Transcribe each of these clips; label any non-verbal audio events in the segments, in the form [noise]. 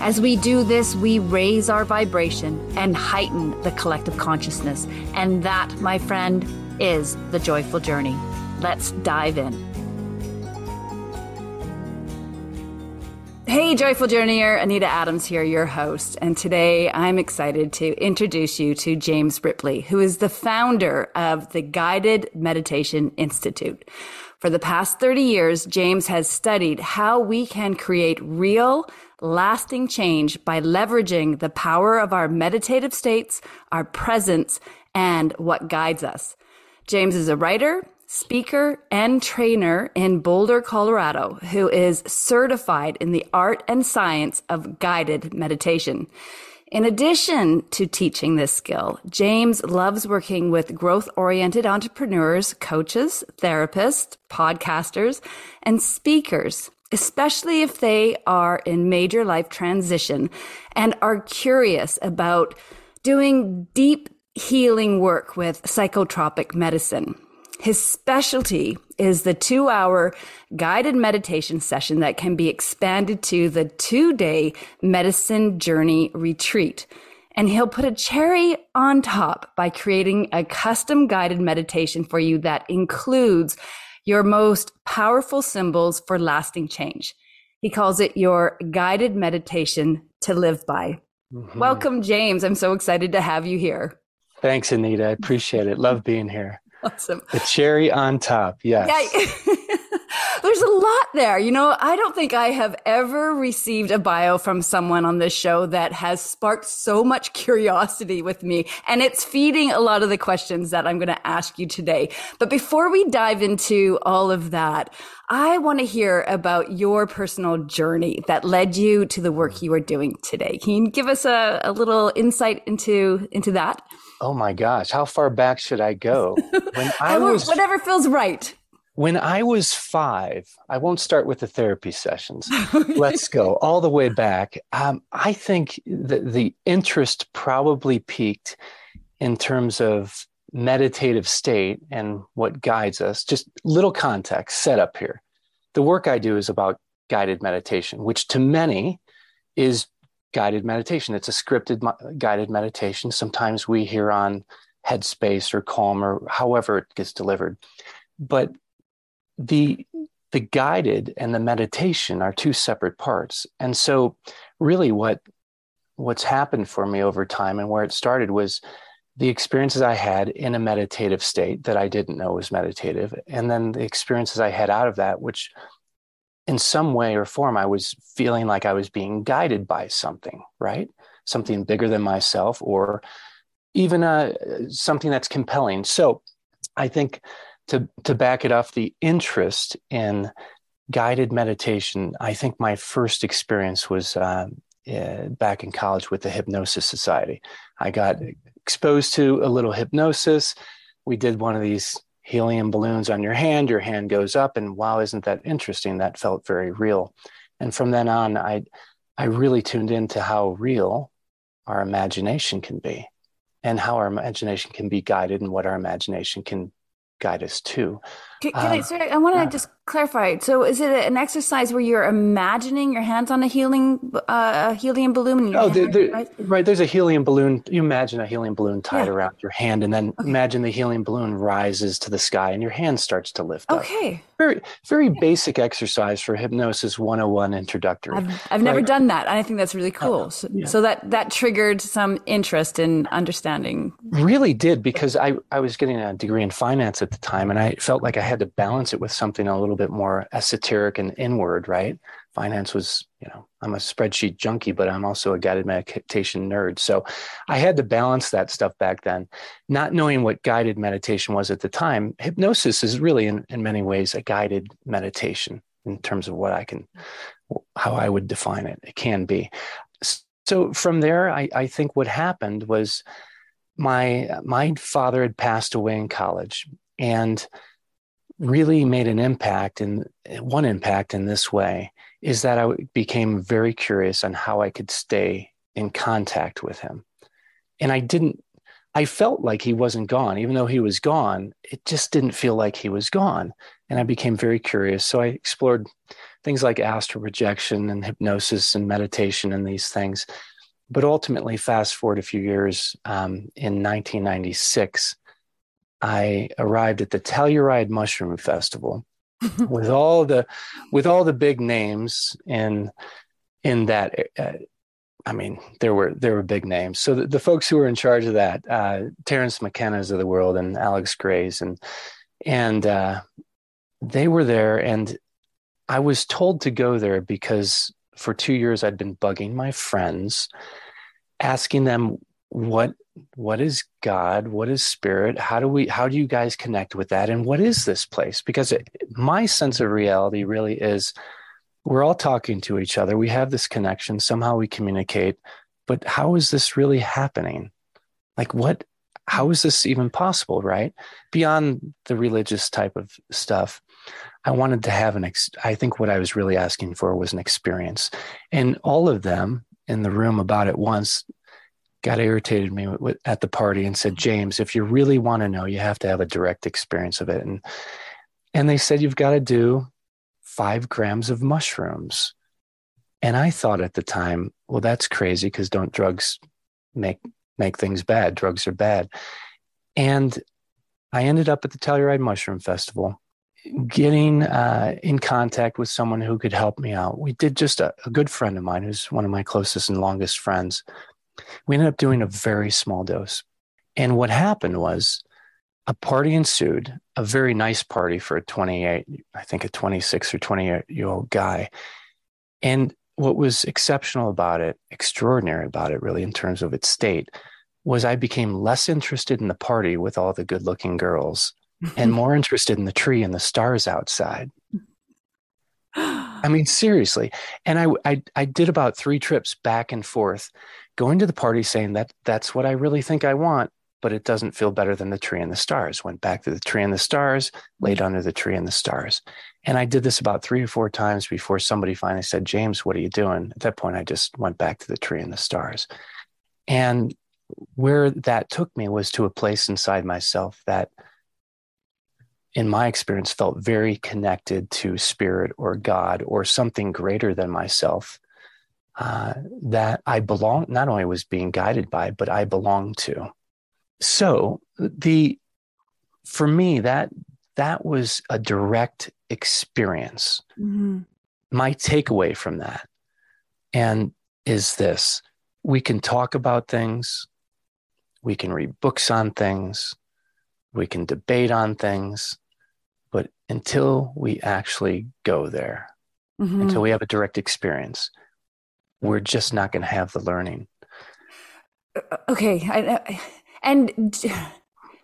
As we do this, we raise our vibration and heighten the collective consciousness. And that, my friend, is the joyful journey. Let's dive in. Hey, Joyful Journeyer, Anita Adams here, your host. And today I'm excited to introduce you to James Ripley, who is the founder of the Guided Meditation Institute. For the past 30 years, James has studied how we can create real, lasting change by leveraging the power of our meditative states, our presence, and what guides us. James is a writer, speaker, and trainer in Boulder, Colorado, who is certified in the art and science of guided meditation. In addition to teaching this skill, James loves working with growth oriented entrepreneurs, coaches, therapists, podcasters, and speakers especially if they are in major life transition and are curious about doing deep healing work with psychotropic medicine. His specialty is the two hour guided meditation session that can be expanded to the two day medicine journey retreat. And he'll put a cherry on top by creating a custom guided meditation for you that includes your most powerful symbols for lasting change. He calls it your guided meditation to live by. Mm-hmm. Welcome, James. I'm so excited to have you here. Thanks, Anita. I appreciate it. Love being here. Awesome. The cherry on top. Yes. Yeah. [laughs] There's a lot there. You know, I don't think I have ever received a bio from someone on this show that has sparked so much [laughs] curiosity with me. And it's feeding a lot of the questions that I'm going to ask you today. But before we dive into all of that, I want to hear about your personal journey that led you to the work you are doing today. Can you give us a, a little insight into, into that? Oh my gosh, how far back should I [laughs] go? When I was whatever feels right. When I was five, I won't start with the therapy sessions. [laughs] Let's go all the way back. Um, I think the, the interest probably peaked in terms of meditative state and what guides us. Just little context set up here. The work I do is about guided meditation, which to many is guided meditation. It's a scripted guided meditation. Sometimes we hear on Headspace or Calm or however it gets delivered. But the the guided and the meditation are two separate parts and so really what what's happened for me over time and where it started was the experiences i had in a meditative state that i didn't know was meditative and then the experiences i had out of that which in some way or form i was feeling like i was being guided by something right? Something bigger than myself or even uh, something that's compelling. So i think to to back it off the interest in guided meditation i think my first experience was uh, back in college with the hypnosis society. I got exposed to a little hypnosis. We did one of these helium balloons on your hand your hand goes up and wow isn't that interesting that felt very real and from then on i i really tuned into how real our imagination can be and how our imagination can be guided and what our imagination can guide us to. Can, can um, I, sorry, I want to just clarify. So, is it an exercise where you're imagining your hands on a helium uh, a helium balloon? oh, hand, right? right? There's a helium balloon. You imagine a helium balloon tied yeah. around your hand, and then okay. imagine the helium balloon rises to the sky, and your hand starts to lift okay. up. Okay. Very, very basic exercise for hypnosis 101 introductory. I've, I've right? never done that. I think that's really cool. Uh, so, yeah. so that that triggered some interest in understanding. Really did because I I was getting a degree in finance at the time, and I felt like I had to balance it with something a little bit more esoteric and inward, right? Finance was, you know, I'm a spreadsheet junkie, but I'm also a guided meditation nerd. So I had to balance that stuff back then. Not knowing what guided meditation was at the time, hypnosis is really, in, in many ways, a guided meditation in terms of what I can, how I would define it. It can be. so from there, I, I think what happened was my my father had passed away in college and really made an impact and one impact in this way is that I became very curious on how I could stay in contact with him. And I didn't I felt like he wasn't gone even though he was gone, it just didn't feel like he was gone and I became very curious. So I explored things like astral projection and hypnosis and meditation and these things. But ultimately, fast forward a few years, um, in 1996, I arrived at the Telluride Mushroom Festival [laughs] with all the with all the big names in in that. Uh, I mean, there were there were big names. So the, the folks who were in charge of that, uh, Terence McKenna's of the world and Alex Grey's, and and uh, they were there, and I was told to go there because for two years I'd been bugging my friends, asking them what what is God, what is spirit, how do we how do you guys connect with that, and what is this place? Because it, my sense of reality really is we're all talking to each other, we have this connection, somehow we communicate, but how is this really happening? Like what how is this even possible, right? Beyond the religious type of stuff. I wanted to have an, ex- I think what I was really asking for was an experience. And all of them in the room about it once got irritated me with, at the party and said, James, if you really want to know, you have to have a direct experience of it. And, and they said, you've got to do five grams of mushrooms. And I thought at the time, well, that's crazy because don't drugs make, make things bad? Drugs are bad. And I ended up at the Telluride Mushroom Festival getting uh, in contact with someone who could help me out. We did just a, a, good friend of mine, who's one of my closest and longest friends. We ended up doing a very small dose. And what happened was a party ensued, a very nice party for a 28, I think a 26 or 28 year old guy. And what was exceptional about it, extraordinary about it, really, in terms of its state, was I became less interested in the party with all the good looking girls [laughs] and more interested in the tree and the stars outside. [gasps] [gasps] [gasps] I mean, seriously. And I, I, I did about three trips back and forth, going to the party saying that that's what I really think I want, but it doesn't feel better than the tree and the stars. Went back to the tree and the stars, laid under the tree and the stars. And I did this about three or four times before somebody finally said, James, what are you doing? At that point, I just went back to the tree and the stars. And where that took me was to a place inside myself that in my experience, felt very connected to spirit or God or something greater than myself uh, that I belong, not only was being guided by, but I belonged to. So the, for me, that, that was a direct experience. Mm-hmm. My takeaway from that and is this we can talk about things, we can read books on things, we can debate on things, but until we actually go there, mm-hmm. until we have a direct experience, we're just not going to have the learning. Uh, okay. I, and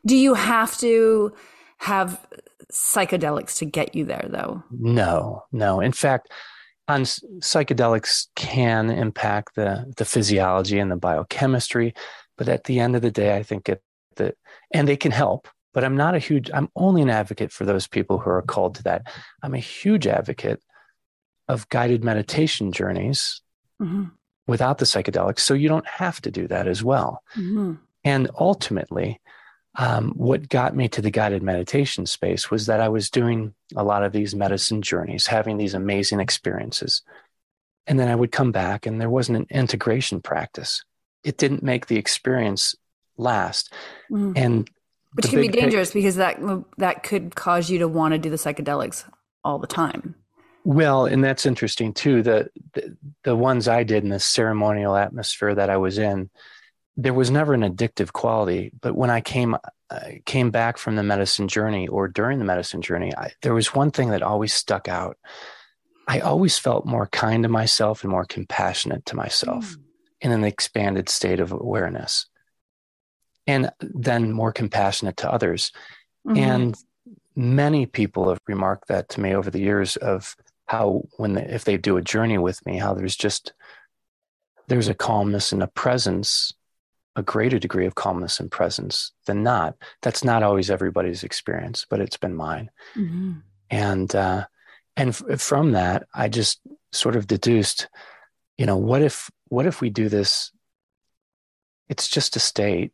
do you have to have psychedelics to get you there, though? No, no. In fact, on psychedelics can impact the the physiology and the biochemistry, but at the end of the day, I think it that and they can help but I'm not a huge, I'm only an advocate for those people who are called to that. I'm a huge advocate of guided meditation journeys mm-hmm. without the psychedelics. So you don't have to do that as well. Mm-hmm. And ultimately, um, what got me to the guided meditation space was that I was doing a lot of these medicine journeys, having these amazing experiences. And then I would come back and there wasn't an integration practice. It didn't make the experience last. Mm. And which can be dangerous because that that could cause you to want to do the psychedelics all the time. Well, and that's interesting too. The, the, the ones I did in the ceremonial atmosphere that I was in, there was never an addictive quality. But when I came uh, came back from the medicine journey or during the medicine journey, I, there was one thing that always stuck out. I always felt more kind to myself and more compassionate to myself mm. in an expanded state of awareness and then more compassionate to others. Mm-hmm. And many people have remarked that to me over the years of how when they, if they do a journey with me, how there's just there's a calmness and a presence, a greater degree of calmness and presence than not. That's not always everybody's experience, but it's been mine. Mm-hmm. And uh, and f- from that, I just sort of deduced, you know, what if what if we do this? It's just a state,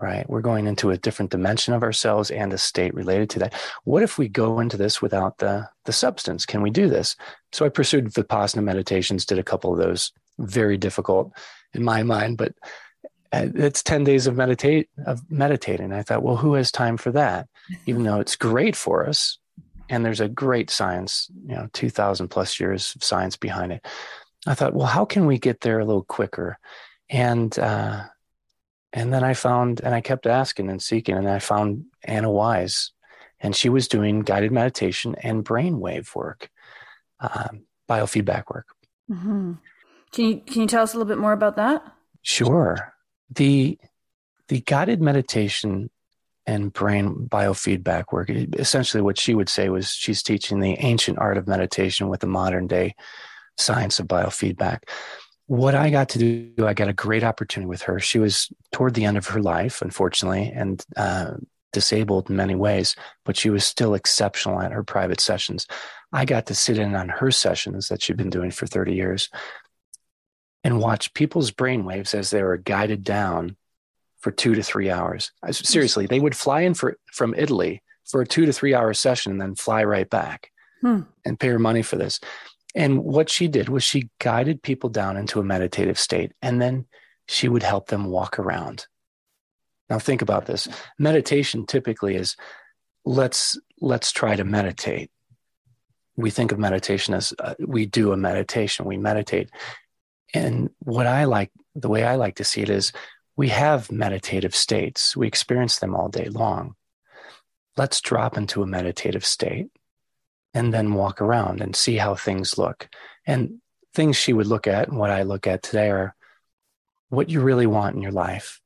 right? We're going into a different dimension of ourselves and a state related to that. What if we go into this without the the substance? Can we do this? So I pursued vipassana meditations, did a couple of those, very difficult in my mind, but uh, it's 10 days of meditate of meditating. I thought, well, who has time for that? [laughs] Even though it's great for us, and there's a great science, you know, 2000 plus years of science behind it. I thought, well, how can we get there a little quicker? And, uh, and then I found, and I kept asking and seeking, and I found Anna Wise, and she was doing guided meditation and brainwave work, um, biofeedback work. Mm-hmm. Can you can you tell us a little bit more about that? Sure. The the guided meditation and brain biofeedback work. Essentially, what she would say was she's teaching the ancient art of meditation with the modern day science of biofeedback. What I got to do, I got a great opportunity with her. She was toward the end of her life, unfortunately, and uh, disabled in many ways, but she was still exceptional at her private sessions. I got to sit in on her sessions that she'd been doing for 30 years and watch people's brainwaves as they were guided down for two to three hours. Seriously, they would fly in for, from Italy for a two to three hour session and then fly right back hmm. and pay her money for this. And what she did was she guided people down into a meditative state and then she would help them walk around. Now think about this. Meditation typically is let's let's try to meditate. We think of meditation as uh, we do a meditation, we meditate. And what I like, the way I like to see it is we have meditative states, we experience them all day long. Let's drop into a meditative state and then walk around and see how things look. And things she would look at and what I look at today are what you really want in your life,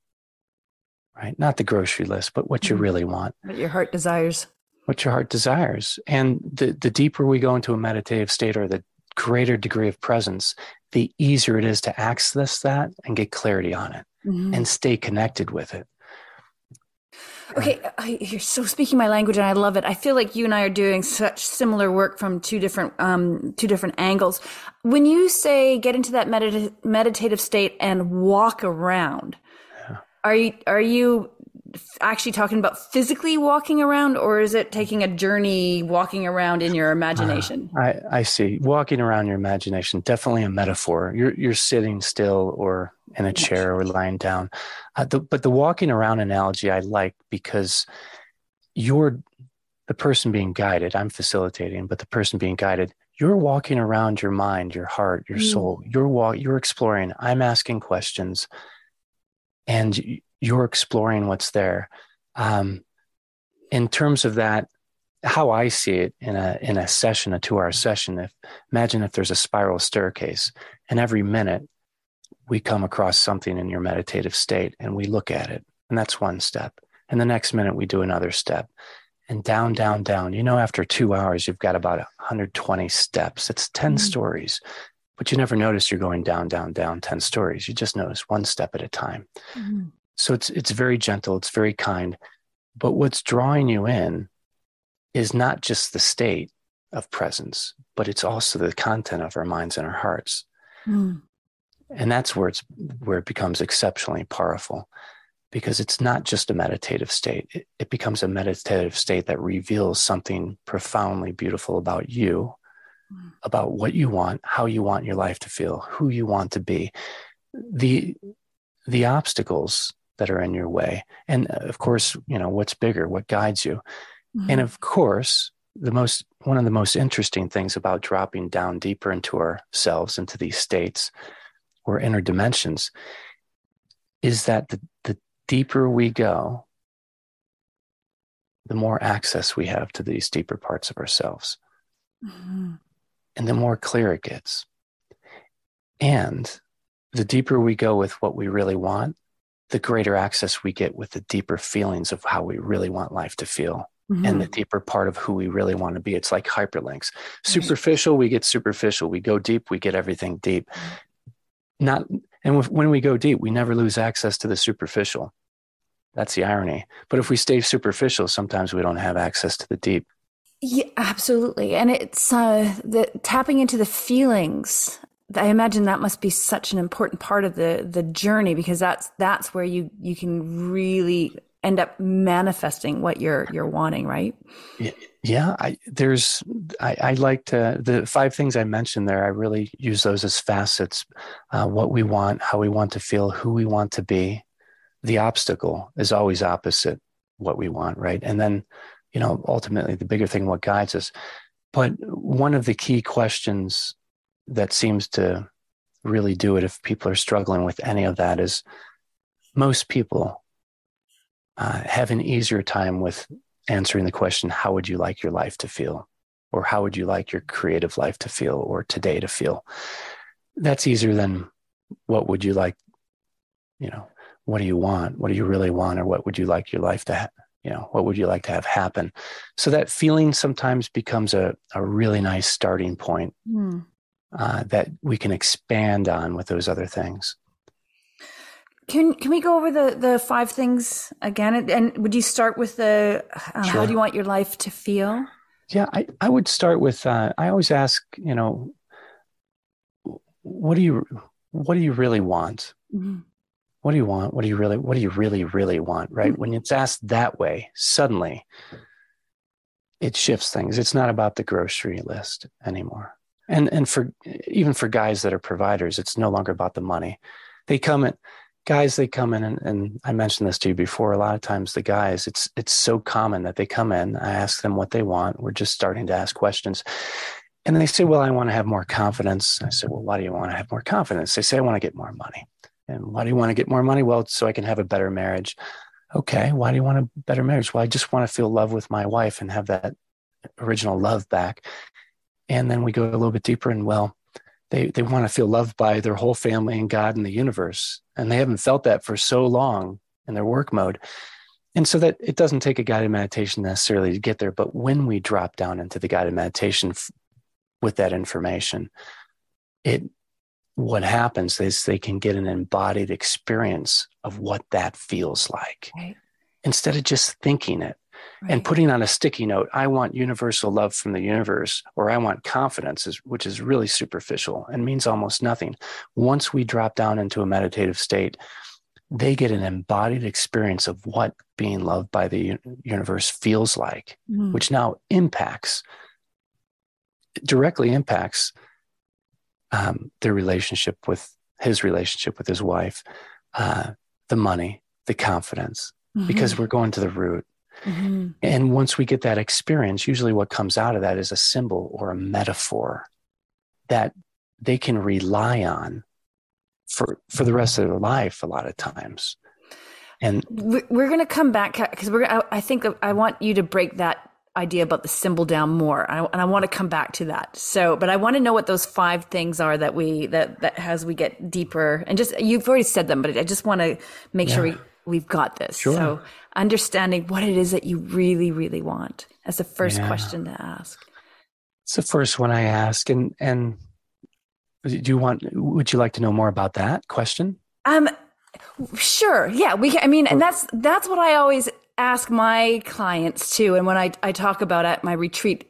right? Not the grocery list, but what you mm-hmm. really want. What your heart desires. What your heart desires. And the, the deeper we go into a meditative state or the greater degree of presence, the easier it is to access that and get clarity on it mm-hmm. and stay connected with it. Okay, I, you're so speaking my language, and I love it. I feel like you and I are doing such similar work from two different um, two different angles. When you say get into that medita- meditative state and walk around, yeah. are you are you actually talking about physically walking around or is it taking a journey walking around in your imagination? Uh, I, I see. Walking around your imagination definitely a metaphor. You're, you're sitting still or in a chair or lying down. Uh, the, but the walking around analogy i like because you're the person being guided. I'm facilitating but the person being guided you're walking around your mind your heart your mm. soul. You're walk, you're exploring. I'm asking questions. And you're exploring what's there. Um, in terms of that, how I see it in a in a session, a two hour session, if imagine if there's a spiral staircase, and every minute we come across something in your meditative state and we look at it, and that's one step. And the next minute we do another step. And down, down, down. You know, after two hours, you've got about 120 steps. It's 10 mm-hmm. stories but you never notice you're going down, down, down 10 stories. You just notice one step at a time. Mm-hmm. So it's it's very gentle, it's very kind. But what's drawing you in is not just the state of presence, but it's also the content of our minds and our hearts. Mm. And that's where it's where it becomes exceptionally powerful because it's not just a meditative state. It, it becomes a meditative state that reveals something profoundly beautiful about you, mm. about what you want, how you want your life to feel, who you want to be. The the obstacles that are in your way. And uh, of course, you know, what's bigger, what guides you. Mm-hmm. And of course, the most one of the most interesting things about dropping down deeper into ourselves, into these states or inner dimensions, is that the, the deeper we go, the more access we have to these deeper parts of ourselves. Mm-hmm. And the more clear it gets. And the deeper we go with what we really want, the greater access we get with the deeper feelings of how we really want life to feel mm-hmm. and the deeper part of who we really want to be. It's like hyperlinks. Superficial, we get superficial. We go deep, we get everything deep. Not And when we go deep, we never lose access to the superficial. That's the irony. But if we stay superficial, sometimes we don't have access to the deep. Yeah, absolutely. And it's uh, the tapping into the feelings. I imagine that must be such an important part of the the journey because that's that's where you you can really end up manifesting what you're you're wanting, right? Yeah, I, there's I, I like to the five things I mentioned there. I really use those as facets: uh, what we want, how we want to feel, who we want to be, the obstacle is always opposite what we want, right? And then, you know, ultimately the bigger thing, what guides us. But one of the key questions that seems to really do it if people are struggling with any of that is most people uh, have an easier time with answering the question, how would you like your life to feel? Or how would you like your creative life to feel or today to feel? That's easier than what would you like, you know, what do you want? What do you really want? Or what would you like your life to have? You know, what would you like to have happen? So that feeling sometimes becomes a, a really nice starting point mm. Uh, that we can expand on with those other things. Can can we go over the the five things again? And, would you start with the uh, sure. how do you want your life to feel? Yeah, I, I would start with uh, I always ask, you know, what do you what do you really want? Mm-hmm what do you want? What do you really, what do you really, really want? Right. When it's asked that way, suddenly it shifts things. It's not about the grocery list anymore. And, and for even for guys that are providers, it's no longer about the money. They come in, guys, they come in and, and I mentioned this to you before. A lot of times the guys, it's, it's so common that they come in, I ask them what they want. We're just starting to ask questions. And they say, well, I want to have more confidence. I said, well, why do you want to have more confidence? They say, I want to get more money. And why do you want to get more money? Well, so I can have a better marriage. Okay. Why do you want a better marriage? Well, I just want to feel love with my wife and have that original love back. And then we go a little bit deeper and well, they, they want to feel loved by their whole family and God and the universe. And they haven't felt that for so long in their work mode. And so that it doesn't take a guided meditation necessarily to get there. But when we drop down into the guided meditation f- with that information, it what happens is they can get an embodied experience of what that feels like right. instead of just thinking it right. and putting on a sticky note i want universal love from the universe or i want confidence which is really superficial and means almost nothing once we drop down into a meditative state they get an embodied experience of what being loved by the universe feels like mm. which now impacts directly impacts um, their relationship with his relationship with his wife, uh, the money, the confidence, mm-hmm. because we're going to the root. Mm-hmm. And once we get that experience, usually what comes out of that is a symbol or a metaphor that they can rely on for for the rest of their life. A lot of times, and we're going to come back because we're. I think I want you to break that idea about the symbol down more I, and i want to come back to that so but i want to know what those five things are that we that that as we get deeper and just you've already said them but i just want to make yeah. sure we we've got this sure. so understanding what it is that you really really want as the first yeah. question to ask it's the first one i ask and and do you want would you like to know more about that question um sure yeah we i mean and that's that's what i always ask my clients too. And when I, I talk about at my retreat,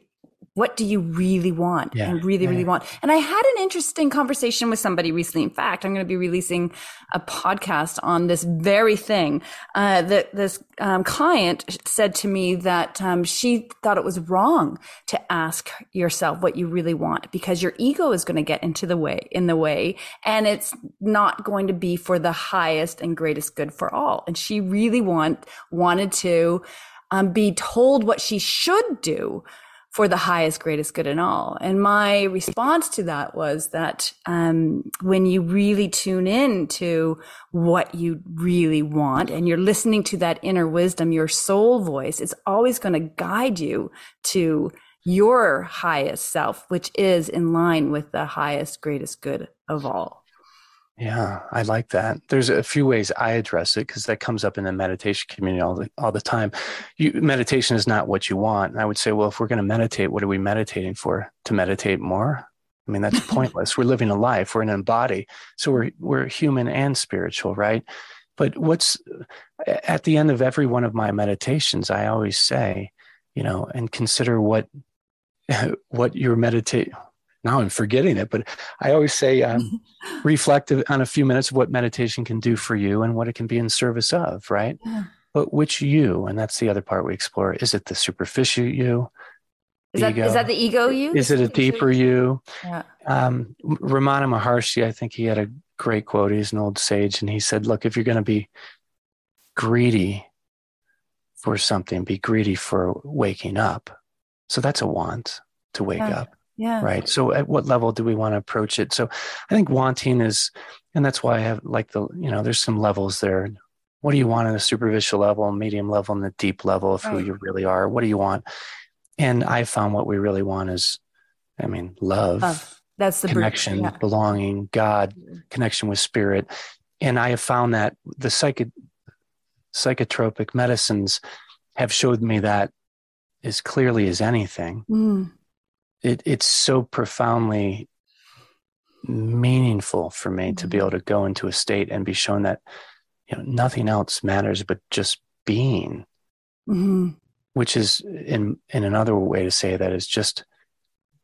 what do you really want yeah, and really, yeah. really want? And I had an interesting conversation with somebody recently. In fact, I'm going to be releasing a podcast on this very thing. Uh, that this um, client said to me that um, she thought it was wrong to ask yourself what you really want because your ego is going to get into the way, in the way, and it's not going to be for the highest and greatest good for all. And she really want wanted to um, be told what she should do for the highest, greatest good in all. And my response to that was that um, when you really tune in to what you really want and you're listening to that inner wisdom, your soul voice, it's always going to guide you to your highest self, which is in line with the highest, greatest good of all. Yeah, I like that. There's a few ways I address it because that comes up in the meditation community all the all the time. You, meditation is not what you want. And I would say, well, if we're going to meditate, what are we meditating for? To meditate more? I mean, that's [laughs] pointless. we're living a life, we're in a body. So we're, we're human and spiritual, right? But what's at the end of every one of my meditations, I always say, you know, and consider what, [laughs] what your meditate. Now I'm forgetting it, but I always say, [laughs] um, reflect on a few minutes of what meditation can do for you and what it can be in service of, right? Yeah. But which you, and that's the other part we explore. Is it the superficial you? Is that, is that the ego you? Is it a deeper you? Yeah. Um, Ramana Maharshi, I think he had a great quote. He's an old sage, and he said, "Look, if you're going to be greedy for something, be greedy for waking up." So that's a want to wake yeah. up. Yeah. Right. So at what level do we want to approach it? So I think wanting is, and that's why I have like the, you know, there's some levels there. What do you want in the superficial level, medium level, and the deep level of right. who you really are? What do you want? And I found what we really want is, I mean, love. love. That's the connection, yeah. belonging, God, connection with spirit. And I have found that the psych- psychotropic medicines have showed me that as clearly as anything. Mm. It, it's so profoundly meaningful for me mm-hmm. to be mm-hmm. able to go into a state and be shown that you know nothing else matters but just being mm-hmm which is in in another way to say that is just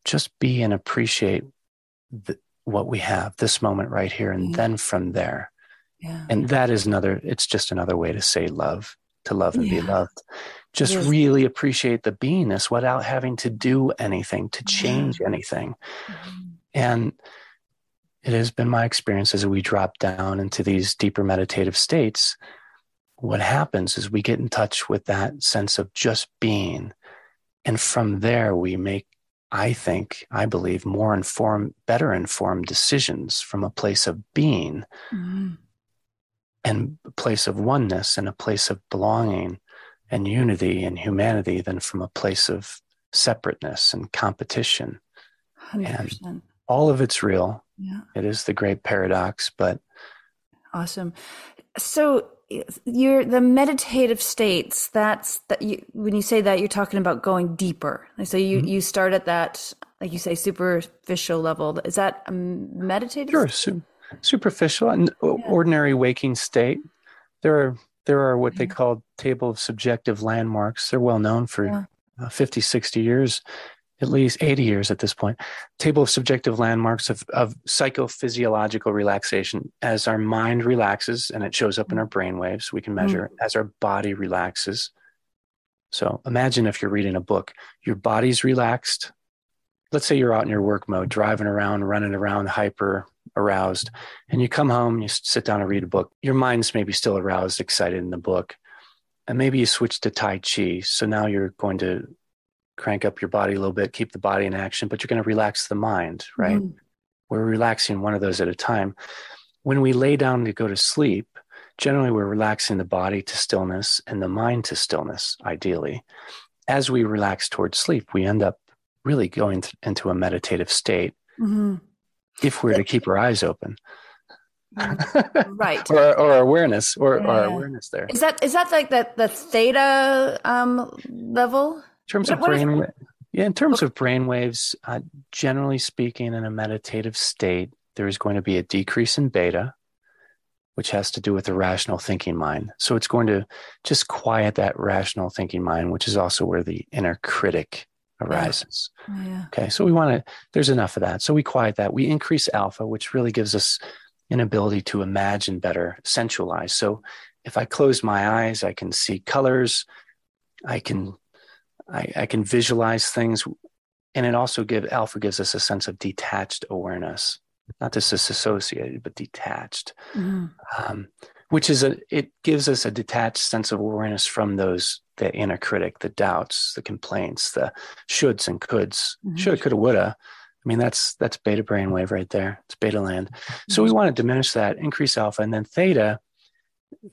just be and appreciate the, what we have this moment right here and then from there yeah. and that is another it's just another way to say love to love and yeah. be loved just really appreciate the beingness without having to do anything to change anything mm-hmm. and it has been my experience as we drop down into these deeper meditative states what happens is we get in touch with that sense of just being. And from there, we make, I think, I believe, more informed, better informed decisions from a place of being mm-hmm. and a place of oneness and a place of belonging and unity and humanity than from a place of separateness and competition. 100%. And all of it's real. Yeah. It is the great paradox, but awesome. So you're the meditative states that's that you when you say that you're talking about going deeper so you mm-hmm. you start at that like you say superficial level is that a meditative sure su- superficial and yeah. ordinary waking state there are there are what they mm-hmm. call table of subjective landmarks they're well known for yeah. uh, 50 60 years at least 80 years at this point, table of subjective landmarks of, of psychophysiological relaxation. As our mind relaxes and it shows up in our brain waves, we can measure mm. as our body relaxes. So imagine if you're reading a book, your body's relaxed. Let's say you're out in your work mode, driving around, running around, hyper aroused, and you come home, you sit down and read a book. Your mind's maybe still aroused, excited in the book. And maybe you switch to Tai Chi. So now you're going to crank up your body a little bit, keep the body in action, but you're going to relax the mind, right? Mm. We're relaxing one of those at a time. When we lay down to go to sleep, generally we're relaxing the body to stillness and the mind to stillness, ideally. As we relax towards sleep, we end up really going th- into a meditative state mm-hmm. If we're to keep our eyes open. Mm-hmm. right [laughs] or, or awareness or, yeah. or awareness there is that is that like that the theta um level terms what, of brain, yeah, in terms of brain waves, uh, generally speaking, in a meditative state, there is going to be a decrease in beta, which has to do with the rational thinking mind. So it's going to just quiet that rational thinking mind, which is also where the inner critic arises. Oh, yeah. Okay, so we want to, there's enough of that. So we quiet that. We increase alpha, which really gives us an ability to imagine better, sensualize. So if I close my eyes, I can see colors, I can I, I can visualize things and it also give alpha gives us a sense of detached awareness not just associated but detached mm-hmm. um, which is a it gives us a detached sense of awareness from those the inner critic the doubts the complaints the shoulds and coulds mm-hmm. shoulda coulda woulda i mean that's that's beta brainwave right there it's beta land so we mm-hmm. want to diminish that increase alpha and then theta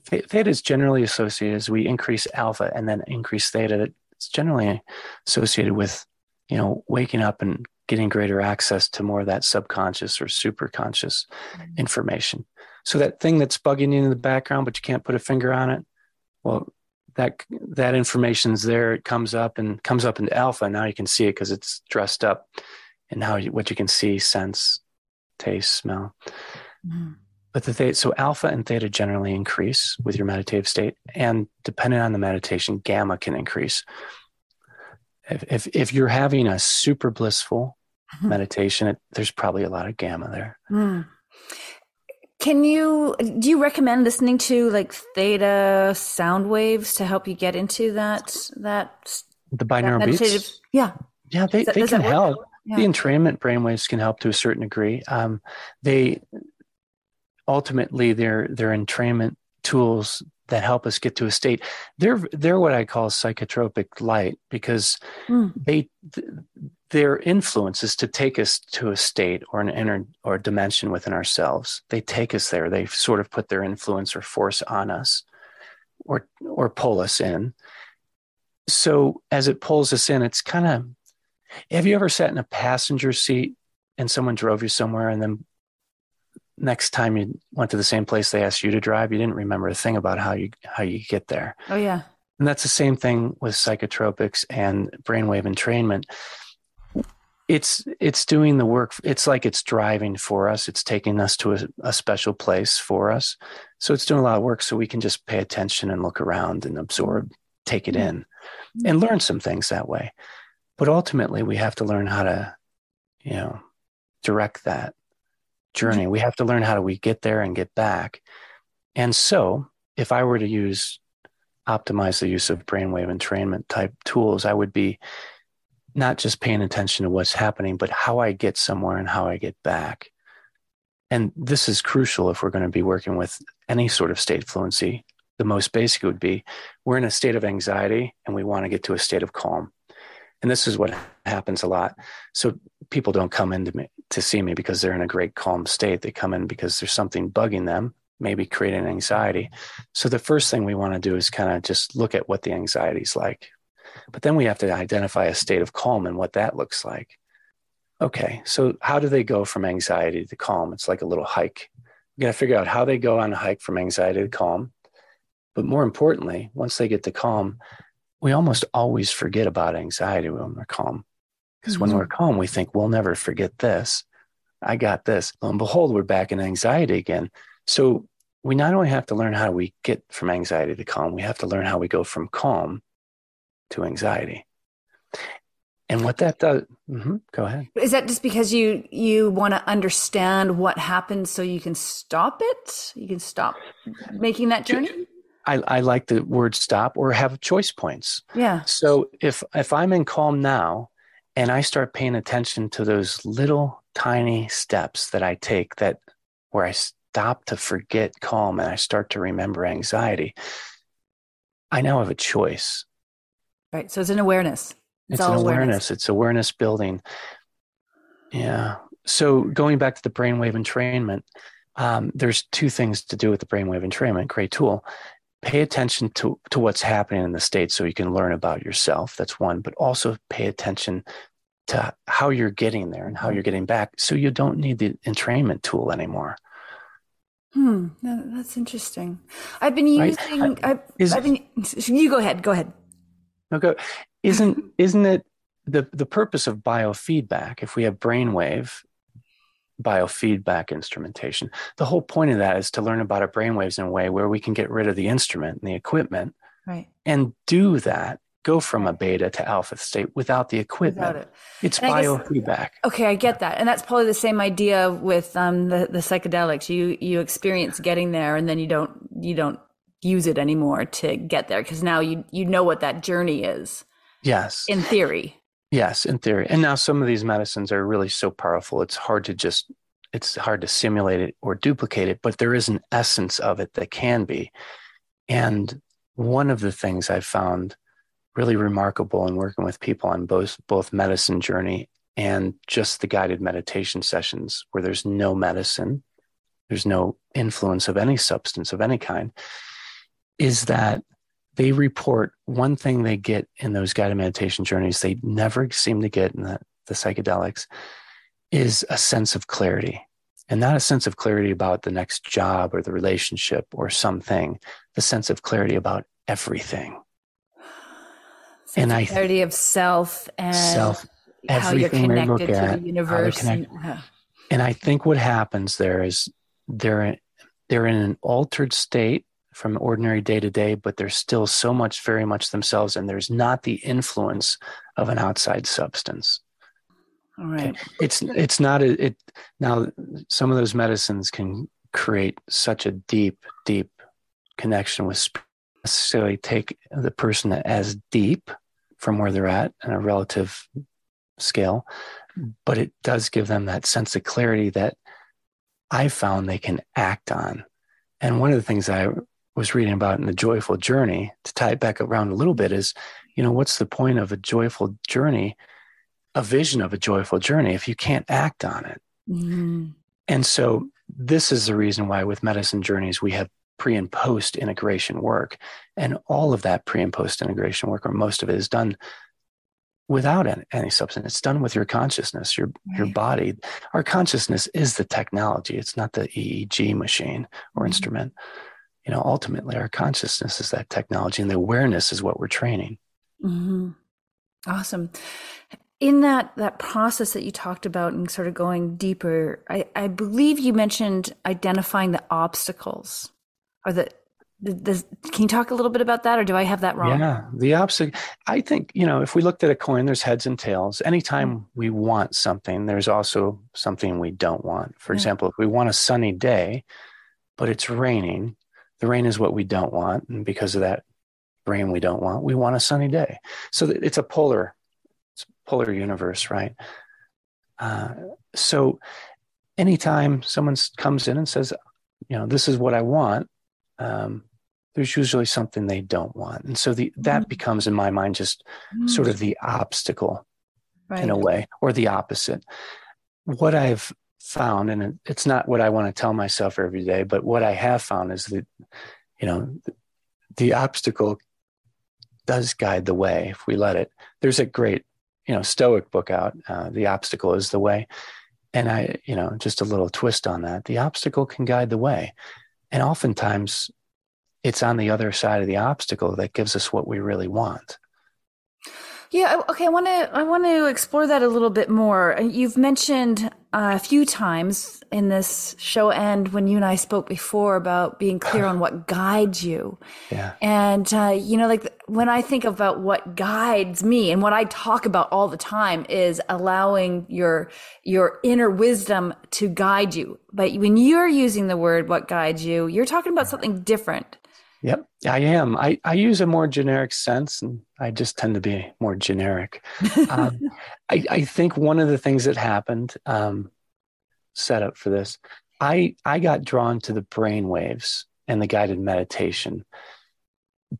theta is generally associated as we increase alpha and then increase theta it's generally associated with you know waking up and getting greater access to more of that subconscious or super conscious mm-hmm. information so that thing that's bugging you in the background but you can't put a finger on it well that that information's there it comes up and comes up into alpha now you can see it because it's dressed up and how you, what you can see, sense, taste, smell. Mm-hmm. But the theta, so alpha and theta generally increase with your meditative state, and depending on the meditation, gamma can increase. If if, if you're having a super blissful mm-hmm. meditation, it, there's probably a lot of gamma there. Mm. Can you do you recommend listening to like theta sound waves to help you get into that that the binaural that beats? Yeah, yeah, they, that, they can help. Yeah. The entrainment brainwaves can help to a certain degree. Um, they ultimately they're they're entrainment tools that help us get to a state. They're they're what I call psychotropic light because mm. they their influence is to take us to a state or an inner or a dimension within ourselves. They take us there. They sort of put their influence or force on us or or pull us in. So as it pulls us in, it's kind of have you ever sat in a passenger seat and someone drove you somewhere and then next time you went to the same place they asked you to drive, you didn't remember a thing about how you how you get there. Oh yeah. And that's the same thing with psychotropics and brainwave entrainment it's it's doing the work. It's like it's driving for us. It's taking us to a, a, special place for us. So it's doing a lot of work so we can just pay attention and look around and absorb take it mm-hmm. in and learn some things that way. But ultimately we have to learn how to you know direct that mm-hmm. journey. We have to learn how do we get there and get back. And so if i were to use optimize the use of brainwave entrainment type tools i would be not just paying attention to what's happening, but how I get somewhere and how I get back. And this is crucial if we're going to be working with any sort of state fluency. The most basic would be we're in a state of anxiety and we want to get to a state of calm. And this is what happens a lot. So people don't come in to, me, to see me because they're in a great calm state. They come in because there's something bugging them, maybe creating anxiety. So the first thing we want to do is kind of just look at what the anxiety is like. But then we have to identify a state of calm and what that looks like. Okay, so how do they go from anxiety to calm? It's like a little hike. We got to figure out how they go on a hike from anxiety to calm. But more importantly, once they get to calm, we almost always forget about anxiety when we're calm. Because mm-hmm. when we're calm, we think we'll never forget this. I got this. Lo and behold, we're back in anxiety again. So we not only have to learn how we get from anxiety to calm, we have to learn how we go from calm to anxiety. And what that does, mm-hmm, go ahead. Is that just because you you want to understand what happens so you can stop it? You can stop making that journey. I, I like the word stop or have choice points. Yeah. So if if I'm in calm now, and I start paying attention to those little tiny steps that I take that where I stop to forget calm and I start to remember anxiety, I now have a choice. Right. So it's an awareness. It's, it's an awareness. awareness. It's awareness building. Yeah. So going back to the brainwave entrainment, um, there's two things to do with the brainwave entrainment. Great tool. Pay attention to, to what's happening in the state so you can learn about yourself. That's one. But also pay attention to how you're getting there and how you're getting back so you don't need the entrainment tool anymore. Hmm, that's interesting. I've been using. Right? I've, is, I've been. You go ahead. Go ahead. Okay, isn't [laughs] isn't it the the purpose of biofeedback? If we have brainwave biofeedback instrumentation, the whole point of that is to learn about our brainwaves in a way where we can get rid of the instrument and the equipment, right? And do that go from a beta to alpha state without the equipment. Without It. It's and biofeedback. Guess, okay, I get that, and that's probably the same idea with um, the the psychedelics. You you experience getting there, and then you don't you don't use it anymore to get there because now you you know what that journey is. Yes. In theory. Yes, in theory. And now some of these medicines are really so powerful it's hard to just it's hard to simulate it or duplicate it, but there is an essence of it that can be. And one of the things I found really remarkable in working with people on both both medicine journey and just the guided meditation sessions where there's no medicine, there's no influence of any substance of any kind, is that they report one thing they get in those guided meditation journeys they never seem to get in the, the psychedelics is a sense of clarity. And not a sense of clarity about the next job or the relationship or something the sense of clarity about everything. Sense and I clarity of self and self how you're connected to the universe. And, uh, and I think what happens there is they're they're in an altered state from ordinary day to day, but they're still so much, very much themselves, and there's not the influence of an outside substance. All right. Okay. It's it's not a, it now. Some of those medicines can create such a deep, deep connection with necessarily take the person as deep from where they're at in a relative scale, but it does give them that sense of clarity that I found they can act on. And one of the things I was reading about in the joyful journey to tie it back around a little bit is, you know, what's the point of a joyful journey, a vision of a joyful journey if you can't act on it? Mm-hmm. And so this is the reason why with medicine journeys we have pre and post integration work. And all of that pre and post integration work, or most of it, is done without any, substance. It's done with your consciousness, your right. your body. Our consciousness is the technology. It's not the EEG machine or mm-hmm. instrument. You know, ultimately, our consciousness is that technology, and the awareness is what we're training. Mm-hmm. Awesome. In that that process that you talked about and sort of going deeper, I, I believe you mentioned identifying the obstacles or the the, the can you talk a little bit about that, or do I have that wrong? Yeah, the opposite. I think you know, if we looked at a coin, there's heads and tails. Anytime mm-hmm. we want something, there's also something we don't want. For yeah. example, if we want a sunny day, but it's raining, the rain is what we don't want, and because of that rain we don't want, we want a sunny day. So it's a polar, it's a polar universe, right? Uh, so anytime someone comes in and says, you know, this is what I want um, there's usually something they don't want. And so the, that mm-hmm. becomes, in my mind, just mm-hmm. sort of the obstacle right. in a way, or the opposite. What I've found, and it's not what I want to tell myself every day, but what I have found is that, you know, the obstacle does guide the way if we let it. There's a great, you know, Stoic book out, uh, The Obstacle is the Way. And I, you know, just a little twist on that. The obstacle can guide the way. And oftentimes it's on the other side of the obstacle that gives us what we really want. Yeah, okay, I want to I want to explore that a little bit more. You've mentioned uh, a few times in this show and when you and I spoke before about being clear on what guides you. Yeah. And uh, you know like when I think about what guides me and what I talk about all the time is allowing your your inner wisdom to guide you. But when you're using the word what guides you, you're talking about something different. Yep, I am. I, I use a more generic sense, and I just tend to be more generic. um, [laughs] I, I think one of the things that happened, um, set up for this, I I got drawn to the brain waves and the guided meditation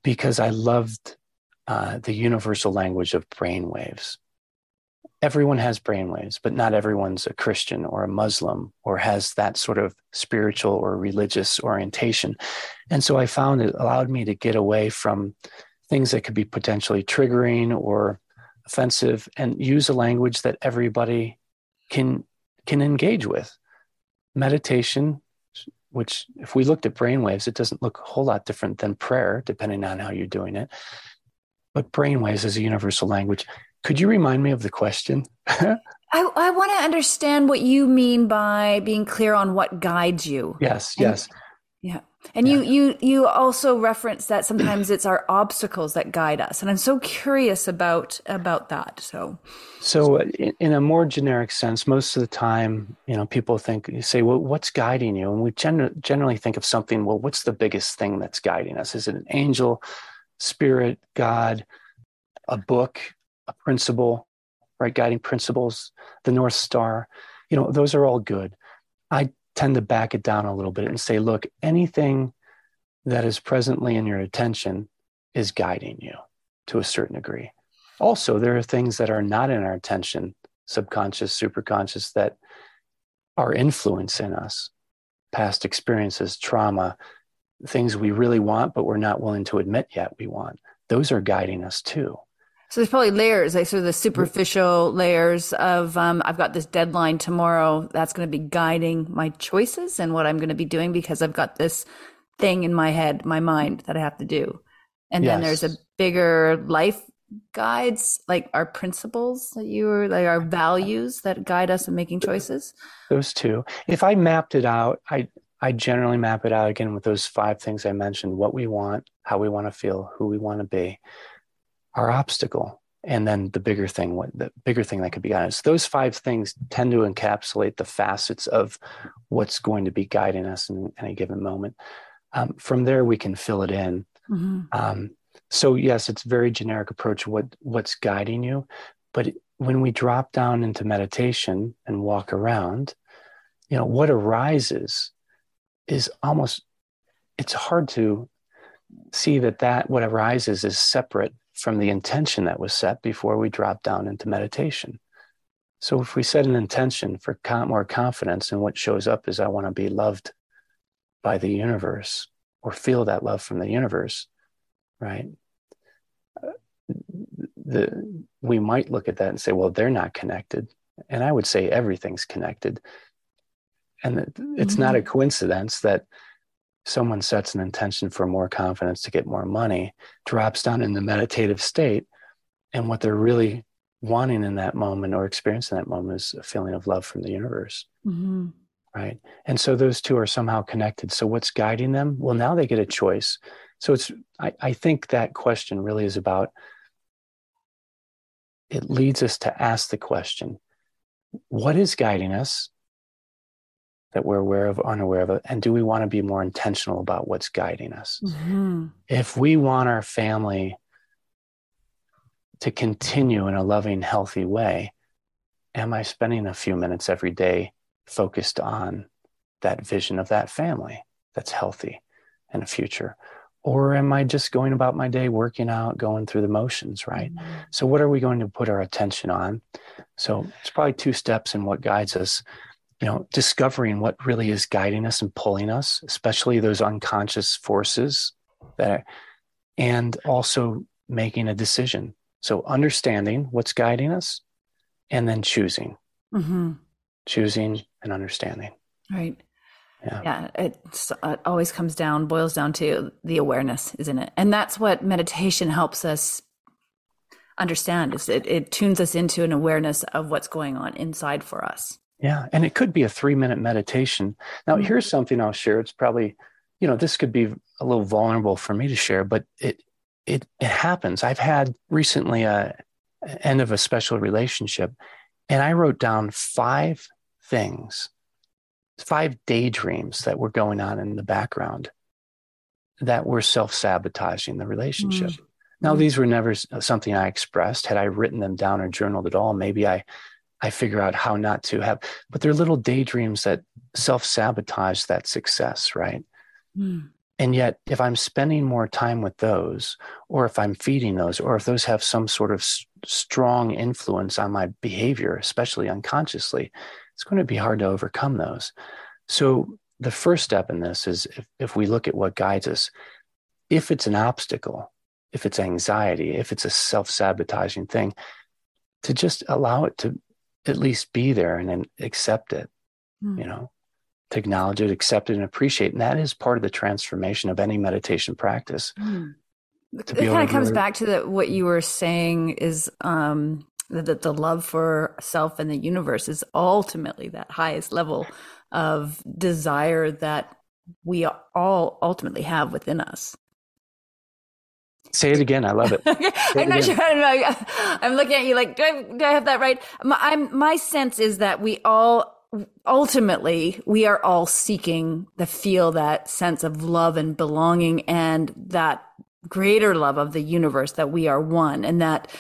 because I loved uh, the universal language of brain waves everyone has brainwaves, but not everyone's a Christian or a Muslim or has that sort of spiritual or religious orientation. And so I found it allowed me to get away from things that could be potentially triggering or offensive and use a language that everybody can can engage with. Meditation, which if we looked at brainwaves, it doesn't look a whole lot different than prayer, depending on how you're doing it. But brainwaves is a universal language. Could you remind me of the question? [laughs] I, I want to understand what you mean by being clear on what guides you. Yes, and, yes. Yeah. And yeah. you you you also reference that sometimes it's our obstacles that guide us. And I'm so curious about about that. So So uh, in, in a more generic sense, most of the time, you know, people think you say, "Well, what's guiding you?" And we gen- generally think of something, well, what's the biggest thing that's guiding us? Is it an angel, spirit, God, a book, a principle, right? Guiding principles, the North Star, you know, those are all good. I tend to back it down a little bit and say, look, anything that is presently in your attention is guiding you to a certain degree. Also, there are things that are not in our attention, subconscious, superconscious, that are influencing us, past experiences, trauma, things we really want, but we're not willing to admit yet we want. Those are guiding us too. So there's probably layers, like sort of the superficial layers of um, I've got this deadline tomorrow. That's going to be guiding my choices and what I'm going to be doing because I've got this thing in my head, my mind that I have to do. And yes. then there's a bigger life guides, like our principles that you were like our values that guide us in making choices? Those two. If I mapped it out, I I generally map it out again with those five things I mentioned: what we want, how we want to feel, who we want to be, our obstacle, and then the bigger thing. What the bigger thing that could be honest. Those five things tend to encapsulate the facets of what's going to be guiding us in any given moment. Um, from there, we can fill it in. Mm-hmm. Um, so yes, it's very generic approach. What what's guiding you, but when we drop down into meditation and walk around, you know what arises is almost it's hard to see that that what arises is separate from the intention that was set before we drop down into meditation. So if we set an intention for more confidence and what shows up is I want to be loved by the universe or feel that love from the universe, right? The, we might look at that and say, well, they're not connected. And I would say everything's connected. And it's mm-hmm. not a mm-hmm. coincidence that someone sets an intention for more confidence to get more money, drops down in the meditative state, and what they're really wanting in that moment or experiencing that moment is a feeling of love from the universe. Mm-hmm. Right. And so those two are somehow connected. So what's guiding them? Well, now they get a choice. So it's, I, I think that question really is about, it leads us to ask the question, what is guiding us? That we're aware of, unaware of, and do we want to be more intentional about what's guiding us? Mm-hmm. If we want our family to continue in a loving, healthy way, am I spending a few minutes every day focused on that vision of that family that's healthy and a future? Or am I just going about my day working out, going through the motions, right? Mm-hmm. So, what are we going to put our attention on? So, it's probably two steps in what guides us you know discovering what really is guiding us and pulling us especially those unconscious forces that and also making a decision. So understanding what's guiding us and then choosing. Mm-hmm. choosing and understanding. Right. Yeah, yeah it always comes down boils down to the awareness isn't it? And that's what meditation helps us understand is it, it tunes us into an awareness of what's going on inside for us yeah. And it could be a three minute meditation. Now, mm-hmm. here's something I'll share. It's probably, you know, this could be a little vulnerable for me to share, but it, it, it happens. I've had recently a end of a special relationship and I wrote down five things, five daydreams that were going on in the background that were self sabotaging the relationship. Mm-hmm. Now, mm. these were never something I expressed. Had I written them down or journaled at all, maybe I I figure out how not to have, but they're little daydreams that self sabotage that success, right? Mm. And yet, if I'm spending more time with those, or if I'm feeding those, or if those have some sort of s- strong influence on my behavior, especially unconsciously, it's going to be hard to overcome those. So, the first step in this is if, if we look at what guides us, if it's an obstacle, if it's anxiety, if it's a self sabotaging thing, to just allow it to at least be there and then accept it, mm. you know, to acknowledge it, accept it, and appreciate. It. And that is part of the transformation of any meditation practice. Mm. It kind of comes back to the, what you were saying is um, that the love for self and the universe is ultimately that highest level of desire that we all ultimately have within us. Say it again. I love it. [laughs] I'm not sure. I don't know. I'm looking at you like, do I, do I have that right? My, I'm, my sense is that we all ultimately we are all seeking to feel that sense of love and belonging and that greater love of the universe that we are one and that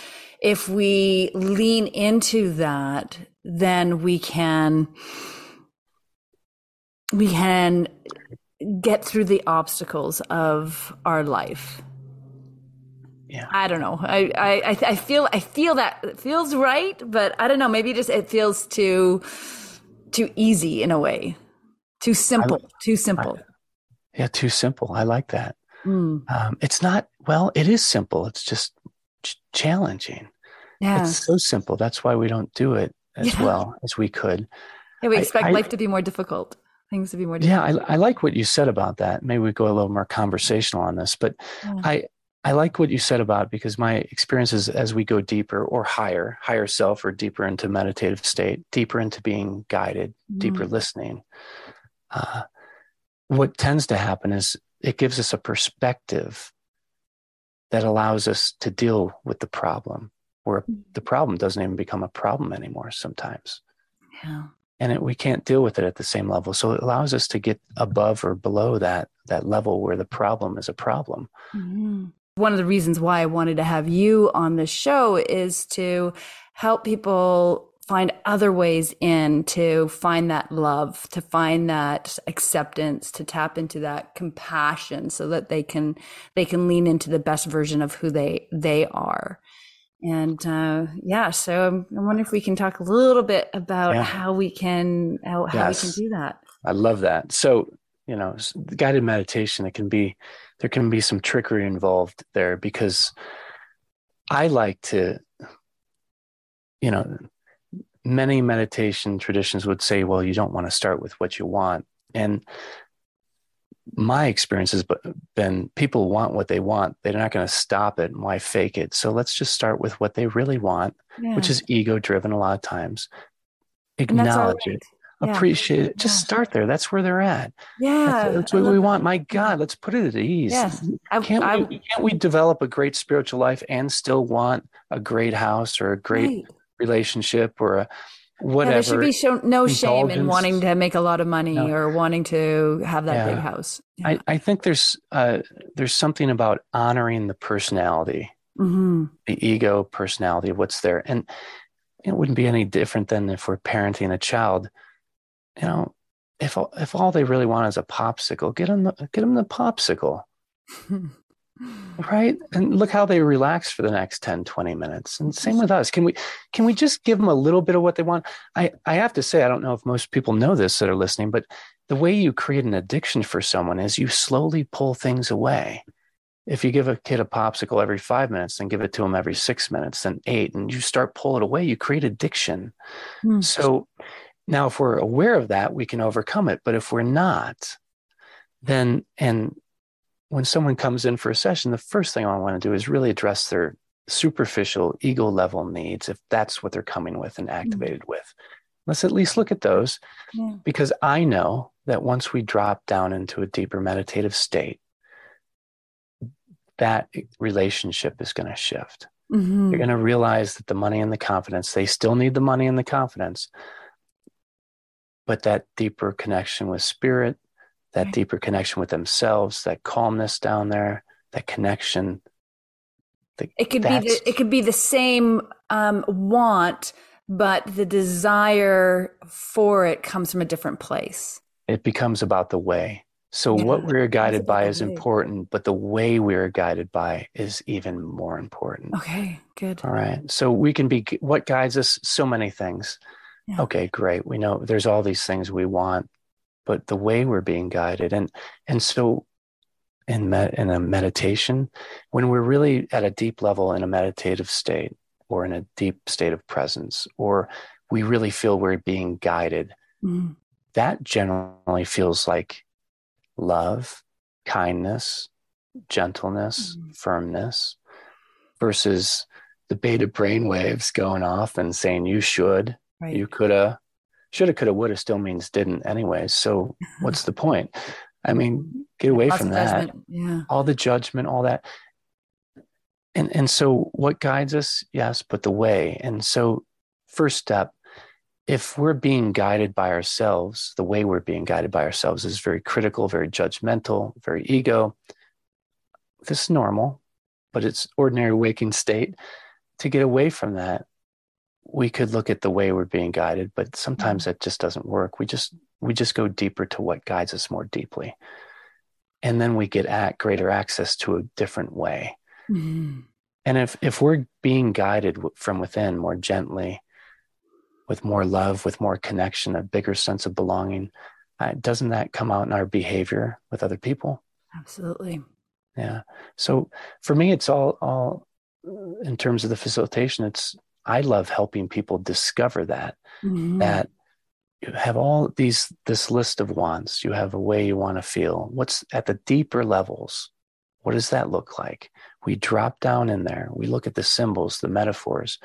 if we lean into that then we can we can get through the obstacles of our life yeah. I don't know. I, I i feel i feel that it feels right but i don't know. Maybe just it feels too too easy in a way. Too simple. I, too simple. I, yeah too simple. I like that. Mm. um, it's not well it is simple. It's just ch- challenging. Yeah. It's so simple. That's why we don't do it as yeah. well as we could. Yeah, we expect life to be more difficult. Things to be more difficult. yeah I, I like what you said about that. Maybe we go a little more conversational on this but yeah. i I like what you said about because my experience is as we go deeper or higher, higher self or deeper into meditative state, deeper into being guided, mm. deeper listening. Uh, what tends to happen is it gives us a perspective that allows us to deal with the problem where mm. the problem doesn't even become a problem anymore sometimes. Yeah. And it, we can't deal with it at the same level. So it allows us to get above or below that that level where the problem is a problem. Mm-hmm. One of the reasons why I wanted to have you on the show is to help people find other ways in to find that love, to find that acceptance, to tap into that compassion so that they can they can lean into the best version of who they they are. And uh, yeah, so I wonder if we can talk a little bit about yeah. how we can how, how yes. we can do that. I love that. So you know, guided meditation, it can be there can be some trickery involved there because I like to, you know, many meditation traditions would say, well, you don't want to start with what you want. And my experience has been people want what they want. They're not going to stop it. and Why fake it? So let's just start with what they really want, yeah. which is ego driven a lot of times. Acknowledge it yeah. appreciate it. Just yeah. start there. That's where they're at. Yeah, that's, that's what we want. My God, let's put it at ease. Yes. can't I, we can't we develop a great spiritual life and still want a great house or a great right. relationship or a whatever? Yeah, there should be show, no shame in wanting to make a lot of money no. or wanting to have that big house. I, I think there's uh, there's something about honoring the personality, mm-hmm. the ego personality of what's there, and it wouldn't be any different than if we're parenting a child you know, if if all they really want is a popsicle, get them the, get them the popsicle. [laughs] right? And look how they relax for the next 10 20 minutes. And same with us. Can we can we just give them a little bit of what they want? I i have to say i don't know if most people know this that are listening but the way you create an addiction for someone is you slowly pull things away. If you give a kid a popsicle every five minutes then give it to them every six minutes then eight and you start pulling it away you create addiction. Mm. so now, if we're aware of that, we can overcome it. But if we're not, then, and when someone comes in for a session, the first thing I want to do is really address their superficial ego level needs, if that's what they're coming with and mm. activated mm-hmm. with. Let's at least look at those yeah. because I know that once we drop down into a deeper meditative state, that relationship is going to shift. Mm-hmm. You're going to realize that the money and the confidence, they still need the money and the confidence, but that deeper connection with spirit, that deeper connection with themselves, that calmness down there, that connection. The, it could be the, it could be the same um, want, but the desire for it comes from a different place. It becomes about the way. So yeah, what we're guided by is way. important, but the way we're guided by is even more important. Okay, good. All right. So we can be what guides us so many things. Yeah. Okay, great. We know there's all these things we want, but the way we're being guided, and and so in med, in a meditation, when we're really at a deep level in a meditative state, or in a deep state of presence, or we really feel we're being guided, mm. that generally feels like love, kindness, gentleness, mm. firmness, versus the beta brain waves going off and saying you should Right. You could have, should have, could have, would have still means didn't anyway. So what's the point? I mean, get away from that. Yeah. All the judgment, all that. And and so what guides us? Yes, but the way. And so first step, if we're being guided by ourselves, the way we're being guided by ourselves is very critical, very judgmental, very ego. This is normal, but it's ordinary waking state. To get away from that, we could look at the way we're being guided, but sometimes mm-hmm. that just doesn't work. We just we just go deeper to what guides us more deeply, and then we get at greater access to a different way. Mm-hmm. And if if we're being guided from within more gently, with more love, with more connection, a bigger sense of belonging, uh, doesn't that come out in our behavior with other people? Absolutely. Yeah. So for me, it's all all in terms of the facilitation. It's I love helping people discover that mm-hmm. that you have all these this list of wants. You have a way you want to feel. What's at the deeper levels? What does that look like? We drop down in there, we look at the symbols, the metaphors,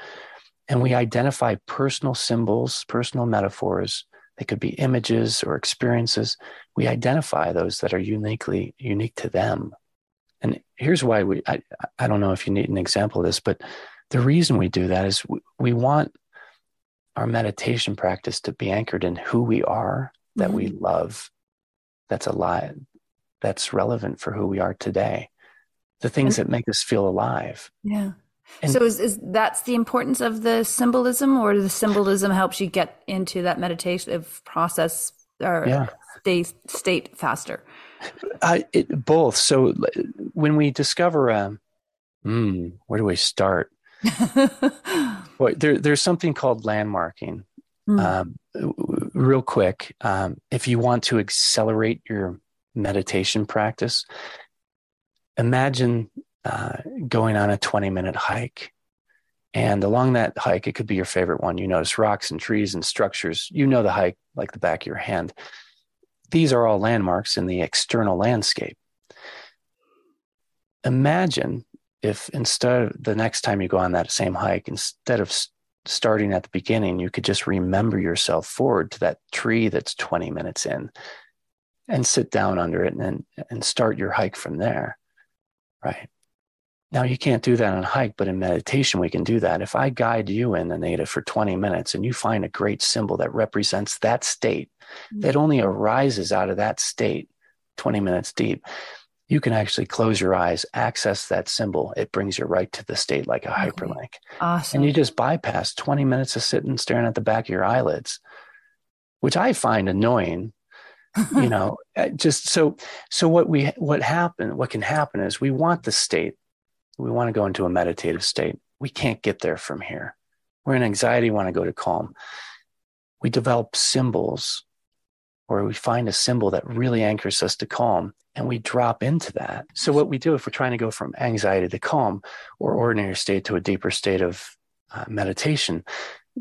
and we identify personal symbols, personal metaphors. They could be images or experiences. We identify those that are uniquely unique to them. And here's why we, I, I don't know if you need an example of this, but the reason we do that is we, we want our meditation practice to be anchored in who we are, that mm-hmm. we love, that's alive, that's relevant for who we are today, the things that make us feel alive. Yeah. And, so is, is that's the importance of the symbolism or the symbolism helps you get into that meditative process or yeah. stay state faster? I, it, both. So when we discover, um, mm, where do we start? [laughs] well, there, there's something called landmarking. Mm. Um, real quick, um, if you want to accelerate your meditation practice, imagine uh, going on a 20 minute hike. And along that hike, it could be your favorite one. You notice rocks and trees and structures. You know the hike like the back of your hand. These are all landmarks in the external landscape. Imagine if instead of the next time you go on that same hike, instead of starting at the beginning, you could just remember yourself forward to that tree that's 20 minutes in and sit down under it and, and start your hike from there. Right. Now, you can't do that on a hike, but in meditation, we can do that. If I guide you in Anita for 20 minutes and you find a great symbol that represents that state, mm-hmm. that only arises out of that state 20 minutes deep, you can actually close your eyes, access that symbol. It brings you right to the state like a hyperlink. Awesome. And you just bypass 20 minutes of sitting staring at the back of your eyelids, which I find annoying. you [laughs] know, uh, just so so what we what happen what can happen is we want the state. We want to go into a meditative state. We can't get there from here. We're in anxiety, want to go to calm. We develop symbols or we find a symbol that really anchors us to calm and we drop into that. So, what we do if we're trying to go from anxiety to calm or ordinary state to a deeper state of uh, meditation,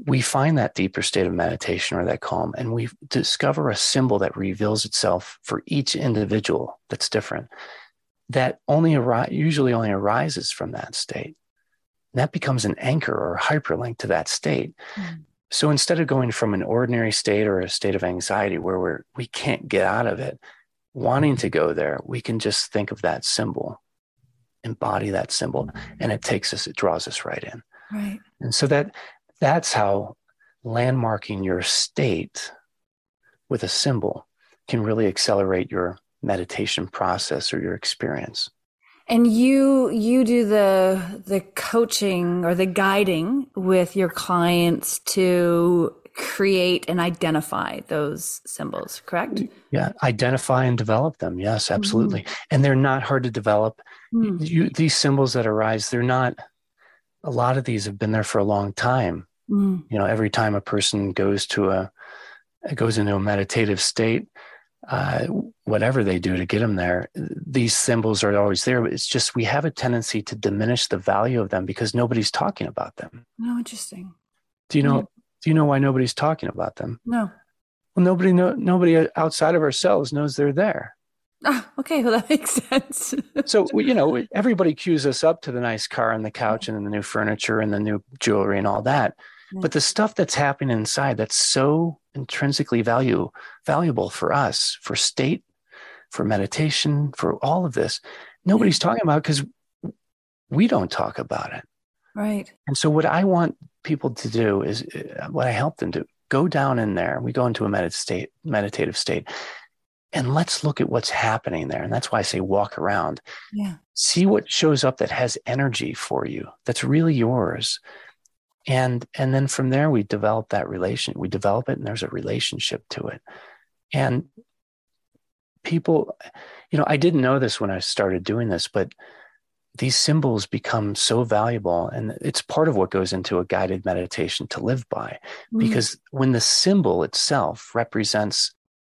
we find that deeper state of meditation or that calm, and we discover a symbol that reveals itself for each individual that's different. That only usually only arises from that state. And that becomes an anchor or hyperlink to that state. Mm. So instead of going from an ordinary state or a state of anxiety where we're we can't get out of it, wanting to go there, we can just think of that symbol, embody that symbol, and it takes us, it draws us right in. Right. And so that that's how landmarking your state with a symbol can really accelerate your meditation process or your experience. And you you do the the coaching or the guiding with your clients to create and identify those symbols, correct? Yeah, identify and develop them. Yes, absolutely. Mm-hmm. And they're not hard to develop. Mm. You, these symbols that arise, they're not, a lot of these have been there for a long time. Mm. You know, every time a person goes to a, goes into a meditative state, uh, whatever they do to get them there, these symbols are always there. It's just we have a tendency to diminish the value of them because nobody's talking about them. No, interesting. Do you know? Do you know why nobody's talking about them? No. Well, nobody know, nobody outside of ourselves knows they're there. Ah, okay, well that [laughs] makes sense. so you know, everybody cues us up to the nice car and the couch and the new furniture and the new jewelry and all that. But the stuff that's happening inside that's so intrinsically value valuable for us, for state, for meditation, for all of this, nobody's talking about because we don't talk about it. Right. And so, what I want people to do is uh, what I help them do go down in there. We go into a medit- state, meditative state, and let's look at what's happening there. And that's why I say walk around. Yeah. See what shows up that has energy for you, that's really yours. And and then from there we develop that relation. We develop it and there's a relationship to it. And people, you know, I didn't know this when I started doing this, but these symbols become so valuable and it's part of what goes into a guided meditation to live by mm. because when the symbol itself represents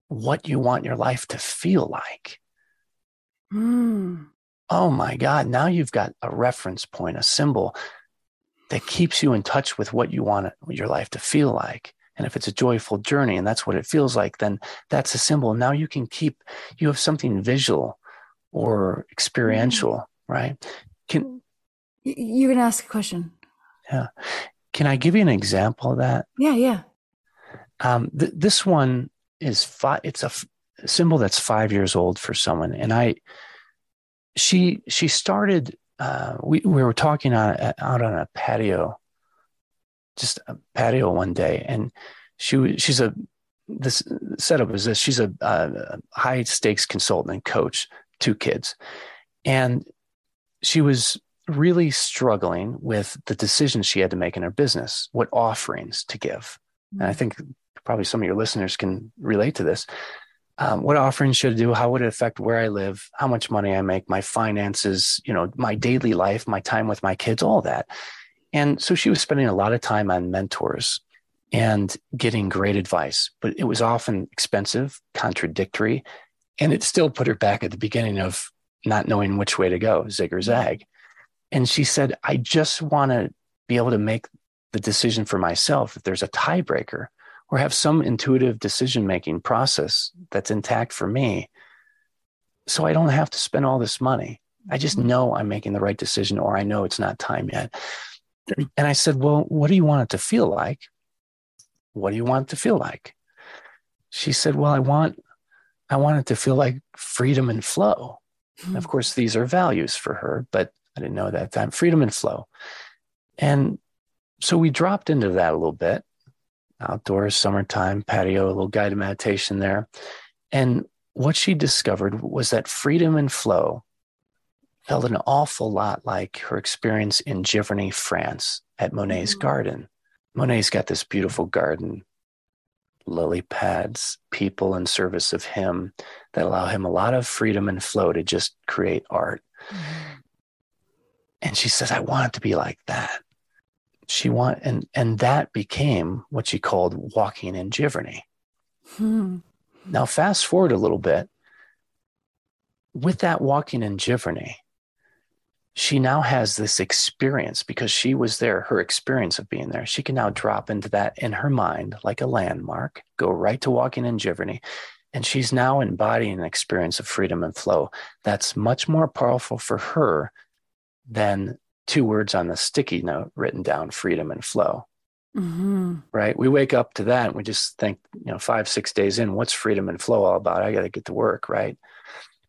what you want your life to feel like mm. oh my god now you've got a reference point a symbol that keeps you in touch with what you want your life to feel like and if it's a joyful journey and that's what it feels like then that's a symbol now you can keep you have something visual or experiential, right? Can you're going to ask a question? Yeah. Can I give you an example of that? Yeah, yeah. Um, th- this one is five. It's a f- symbol that's five years old for someone, and I. She she started. Uh, we we were talking on out on a patio, just a patio one day, and she she's a this setup is this. She's a, a high stakes consultant and coach, two kids, and she was really struggling with the decisions she had to make in her business, what offerings to give. And I mm. think probably some of your listeners can relate to this. Um, what offerings should I do? How would it affect where I live? How much money I make? My finances? You know, my daily life, my time with my kids, all that. And so she was spending a lot of time on mentors and getting great advice, but it was often expensive, contradictory, and it still put her back at the beginning of not knowing which way to go, zig or mm. zag. And she said, I just want to be able to make the decision for myself if there's a tiebreaker or have some intuitive decision making process that's intact for me. So I don't have to spend all this money. I just mm-hmm. know I'm making the right decision or I know it's not time yet. And I said, Well, what do you want it to feel like? What do you want it to feel like? She said, Well, I want I want it to feel like freedom and flow. Mm-hmm. Of course, these are values for her, but I didn't know that time. Freedom and flow. And so we dropped into that a little bit. Outdoors, summertime, patio, a little guided meditation there. And what she discovered was that freedom and flow felt an awful lot like her experience in Giverny, France at Monet's mm-hmm. garden. Monet's got this beautiful garden, lily pads, people in service of him that allow him a lot of freedom and flow to just create art. Mm-hmm. And she says, I want it to be like that. She want and and that became what she called walking in Giverny. Hmm. Now fast forward a little bit. With that walking in Giverny, she now has this experience because she was there, her experience of being there. She can now drop into that in her mind like a landmark, go right to walking in Giverny. And she's now embodying an experience of freedom and flow that's much more powerful for her than two words on the sticky note written down freedom and flow. Mm-hmm. Right. We wake up to that and we just think, you know, five, six days in, what's freedom and flow all about? I got to get to work. Right.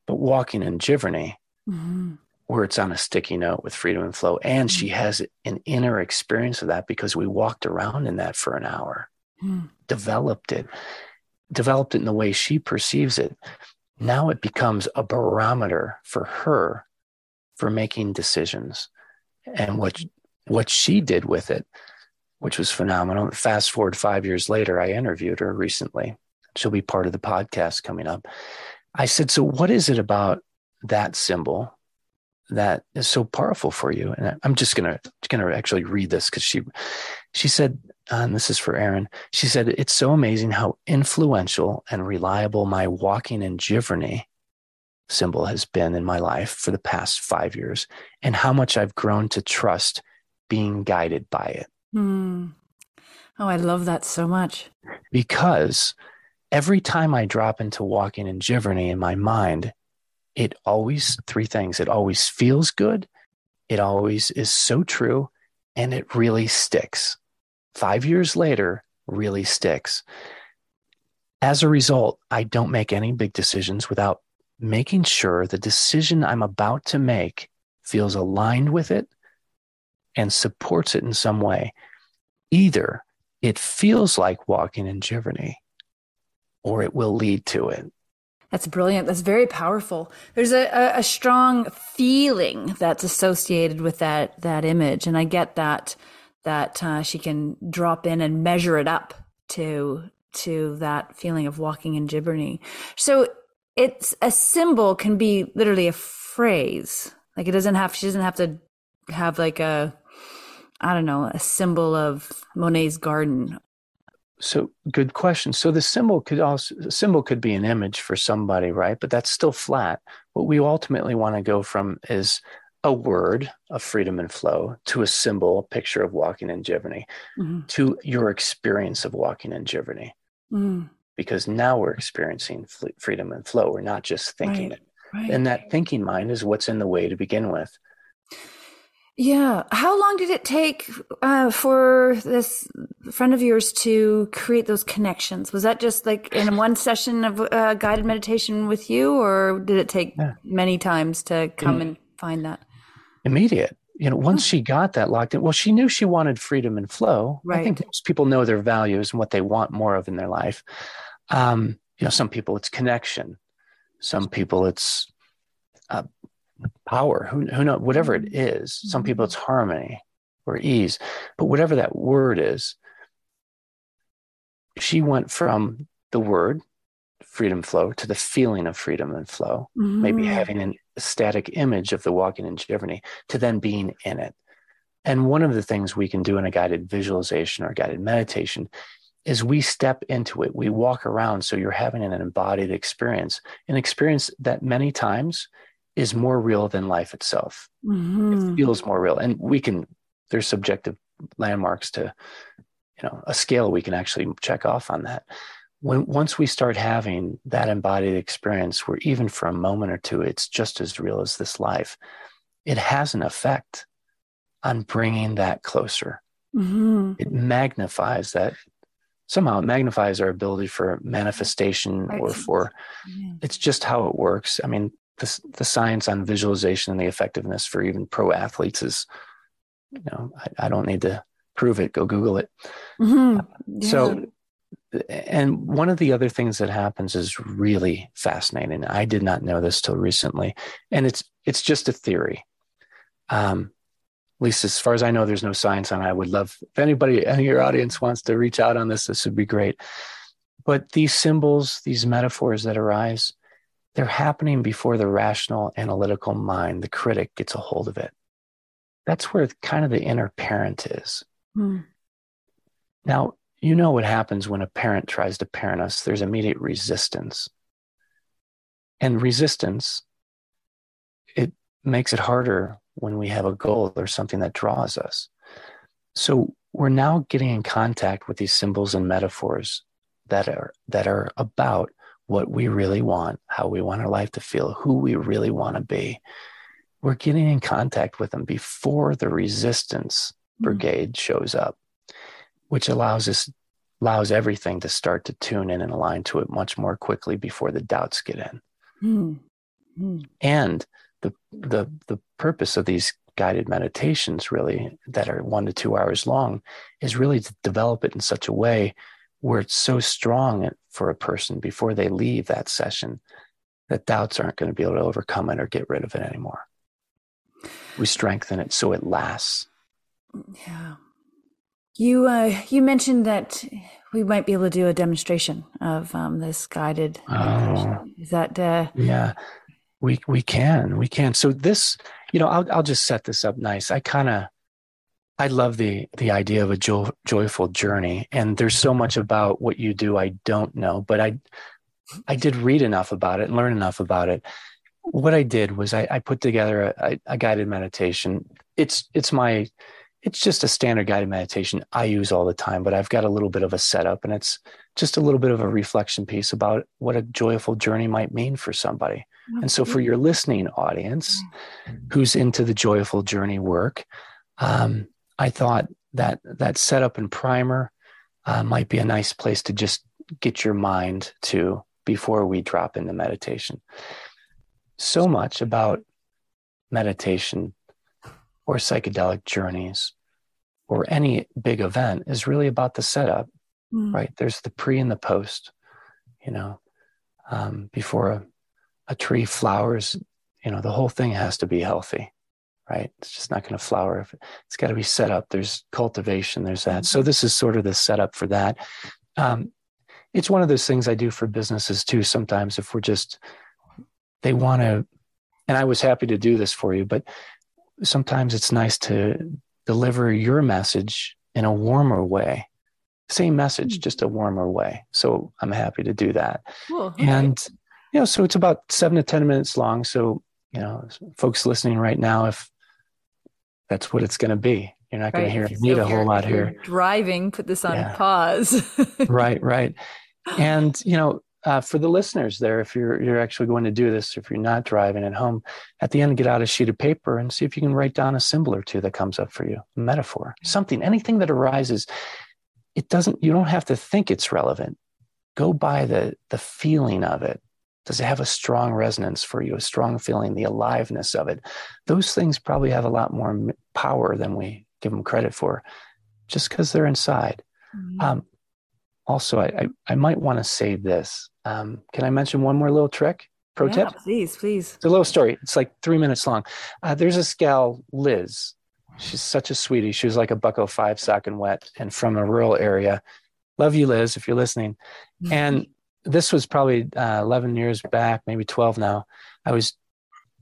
But walking in Giverny, mm-hmm. where it's on a sticky note with freedom and flow, and mm-hmm. she has an inner experience of that because we walked around in that for an hour, mm. developed it, developed it in the way she perceives it. Now it becomes a barometer for her for making decisions. And what what she did with it, which was phenomenal. Fast forward five years later, I interviewed her recently. She'll be part of the podcast coming up. I said, So what is it about that symbol that is so powerful for you? And I'm just gonna gonna actually read this because she she said, uh, and this is for Aaron. She said, It's so amazing how influential and reliable my walking in Giverny symbol has been in my life for the past five years and how much I've grown to trust being guided by it. Mm. Oh, I love that so much. Because every time I drop into walking in Giverny in my mind, it always, three things, it always feels good, it always is so true, and it really sticks. Five years later, really sticks. As a result, I don't make any big decisions without making sure the decision I'm about to make feels aligned with it and supports it in some way. Either it feels like walking in Giverny or it will lead to it. That's brilliant. That's very powerful. There's a, a, a, strong feeling that's associated with that that image, and I get that that uh, she can drop in and measure it up to to that feeling of walking in Giverny. So it's a symbol can be literally a phrase. Like it doesn't have she doesn't have to have like a I don't know, a symbol of Monet's garden. So good question. So the symbol could also the symbol could be an image for somebody, right? But that's still flat. What we ultimately want to go from is a word of freedom and flow to a symbol, a picture of walking in Giverny, mm-hmm. to your experience of walking in Giverny. Mm because now we're experiencing freedom and flow. We're not just thinking right. it. right. and that thinking mind is what's in the way to begin with yeah. How long did it take uh, for this friend of yours to create those connections? Was that just like in [sighs] one session of uh, guided meditation with you, or did it take yeah. many times to come in, and find that? Immediate. You know, once she got that locked in, well, she knew she wanted freedom and flow. Right. I think most people know their values and what they want more of in their life. Um, you know, some people it's connection. Some people it's uh, power who, who know whatever it mm-hmm. some people mm-hmm. it's harmony or ease but whatever that word is she went from the word freedom flow to the feeling of freedom and flow mm-hmm. maybe having an static image of the walking in Giverny to then being in it and one of the things we can do in a guided visualization or guided meditation is we step into it we walk around so you're having an embodied experience an experience that many times is more real than life itself. Mm-hmm. It feels more real. And we can, there's subjective landmarks to, you know, a scale we can actually check off on that. When once we start having that embodied experience where even for a moment or two, it's just as real as this life, it has an effect on bringing that closer. Mm-hmm. It magnifies that somehow it magnifies our ability for manifestation or for it's just how it works. I mean, the, the science on visualization and the effectiveness for even pro athletes is, you know, I, I don't need to prove it. Go Google it. Mm-hmm. Yeah. So, and one of the other things that happens is really fascinating. I did not know this till recently, and it's it's just a theory. Um, least as far as I know, there's no science on it. I would love if anybody, any of your audience wants to reach out on this. This would be great. But these symbols, these metaphors that arise, they're happening before the rational analytical mind, the critic, gets a hold of it. That's where kind of the inner parent is. Mm. Now, you know what happens when a parent tries to parent us, there's immediate resistance. And resistance, it makes it harder when we have a goal or something that draws us. So we're now getting in contact with these symbols and metaphors that are that are about what we really want, how we want our life to feel, who we really want to be. We're getting in contact with them before the resistance mm-hmm. brigade shows up, which allows us allows everything to start to tune in and align to it much more quickly before the doubts get in. Mm-hmm. And the the the purpose of these guided meditations really that are 1 to 2 hours long is really to develop it in such a way where it's so strong for a person before they leave that session that doubts aren't going to be able to overcome it or get rid of it anymore. We strengthen it so it lasts. Yeah. You uh, you mentioned that we might be able to do a demonstration of um, this guided. Oh, Is that uh... yeah? We we can we can. So this, you know, I'll I'll just set this up nice. I kind of I love the the idea of a jo- joyful journey, and there's so much about what you do I don't know, but I I did read enough about it and learn enough about it. What I did was I, I put together a, a, guided meditation. It's it's my it's just a standard guided meditation I use all the time, but I've got a little bit of a setup, and it's just a little bit of a reflection piece about what a joyful journey might mean for somebody. And so, for your listening audience, who's into the joyful journey work. Um, I thought that that setup and primer uh, might be a nice place to just get your mind to before we drop into meditation. So much about meditation or psychedelic journeys or any big event is really about the setup, mm. right? There's the pre and the post, you know, um, before a, a tree flowers, you know, the whole thing has to be healthy right? It's just not going to flower. If It's got to be set up. There's cultivation. There's that. So this is sort of the setup for that. Um, it's one of those things I do for businesses too. Sometimes if we're just they want to, and I was happy to do this for you, but sometimes it's nice to deliver your message in a warmer way. Same message, hmm. just a warmer way. So I'm happy to do that. Cool. And you know, so it's about seven to ten minutes long. So you know, folks listening right now, if that's what it's going to be. You're not going to hear me a whole lot here. Driving, put this on yeah. pause. [laughs] right, right. And, you know, uh, for the listeners there, if you're you're actually going to do this, if you're not driving at home, at the end, get out a sheet of paper and see if you can write down a symbol or two that comes up for you, a metaphor, something, anything that arises. It doesn't. You don't have to think it's relevant. Go by the the feeling of it. Does it have a strong resonance for you? A strong feeling, the aliveness of it. Those things probably have a lot more power than we give them credit for, just because they're inside. Mm-hmm. Um, also, I, I, I might want to say this. Um, can I mention one more little trick? Pro yeah, tip? Please, please. It's a little story. It's like three minutes long. Uh, there's this gal, Liz. She's such a sweetie. She was like a bucko five sock and wet and from a rural area. Love you, Liz, if you're listening. And [laughs] this was probably uh, 11 years back, maybe 12 now. I was,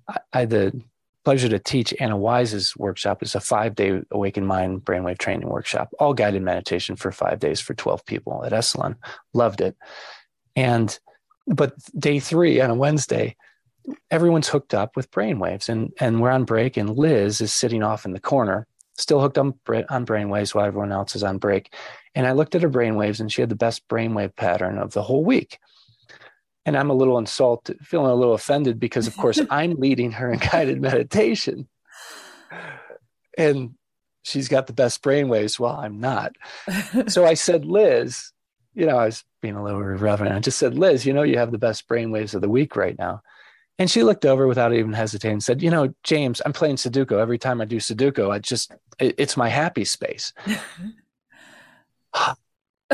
I, had the pleasure to teach Anna Wise's workshop. It's a five day Awakened Mind brainwave training workshop, all guided meditation for five days for 12 people at Esalen. Loved it. And, but day three on a Wednesday, everyone's hooked up with brainwaves and, and we're on break and Liz is sitting off in the corner, still hooked on, on brainwaves while everyone else is on break. And I looked at her brainwaves and she had the best brainwave pattern of the whole week and I'm a little insulted, feeling a little offended because, of course, [laughs] I'm leading her in guided meditation, and she's got the best brainwaves while I'm not. So I said, Liz, you know, I was being a little irreverent. I just said, Liz, you know, you have the best brainwaves of the week right now. And she looked over without even hesitating and said, You know, James, I'm playing Sudoku. Every time I do Sudoku, I just, it, it's my happy space [laughs]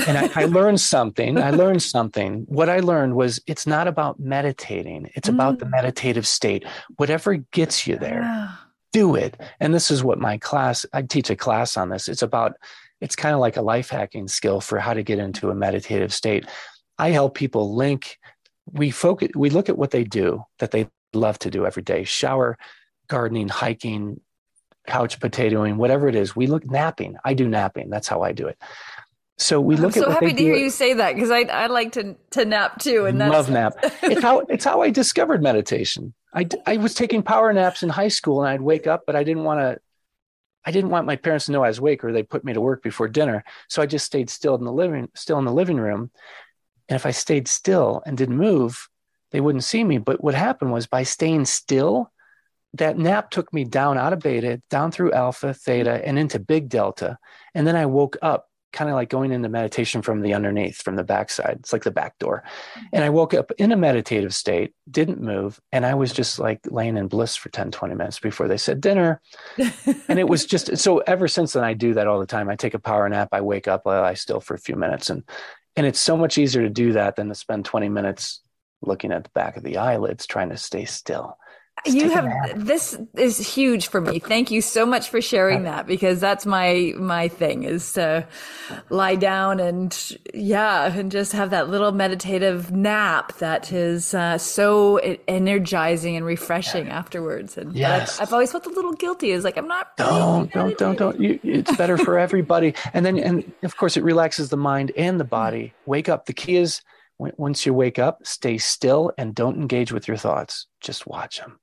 and I, I, learned something. I learned something. What I learned was it's not about meditating, it's mm. about the mm. meditative state. Whatever gets you there, yeah. do it. And this is what my class, I teach a class on this. It's about, it's kind of like a life hacking skill for how to get into a meditative state. I help people link, we focus, we look at what they do that they love to do every day shower, gardening, hiking, couch potatoing, whatever it is. We look napping. I do napping. That's how I do it so we look I'm so at. So happy to hear you say that because I I like to to nap too, and that's... love nap. [laughs] it's how it's how I discovered meditation. I I was taking power naps in high school, and I'd wake up, but I didn't want to. I didn't want my parents to know I was awake, or they put me to work before dinner. So I just stayed still in the living still in the living room, and if I stayed still and didn't move, they wouldn't see me. But what happened was by staying still, that nap took me down out of beta, down through alpha, theta, and into big delta, and then I woke up kind of like going into meditation from the underneath, from the backside. It's like the back door. Mm-hmm. And I woke up in a meditative state, didn't move. And I was just like laying in bliss for 10, 20 minutes before they said dinner. [laughs] and it was just so ever since then, I do that all the time. I take a power nap, I wake up, I lie still for a few minutes. And and it's so much easier to do that than to spend 20 minutes looking at the back of the eyelids trying to stay still you have this is huge for me. Thank you so much for sharing that because that's my my thing is to lie down and yeah and just have that little meditative nap that is uh, so energizing and refreshing afterwards. And yes. I've, I've, always felt a little guilty. Is like I'm not. Don't don't don't don't. You, it's better for [laughs] everybody. and then and of course it relaxes the mind and the body. Wake up. The key is once you wake up, stay still and don't engage with your thoughts. Just watch them.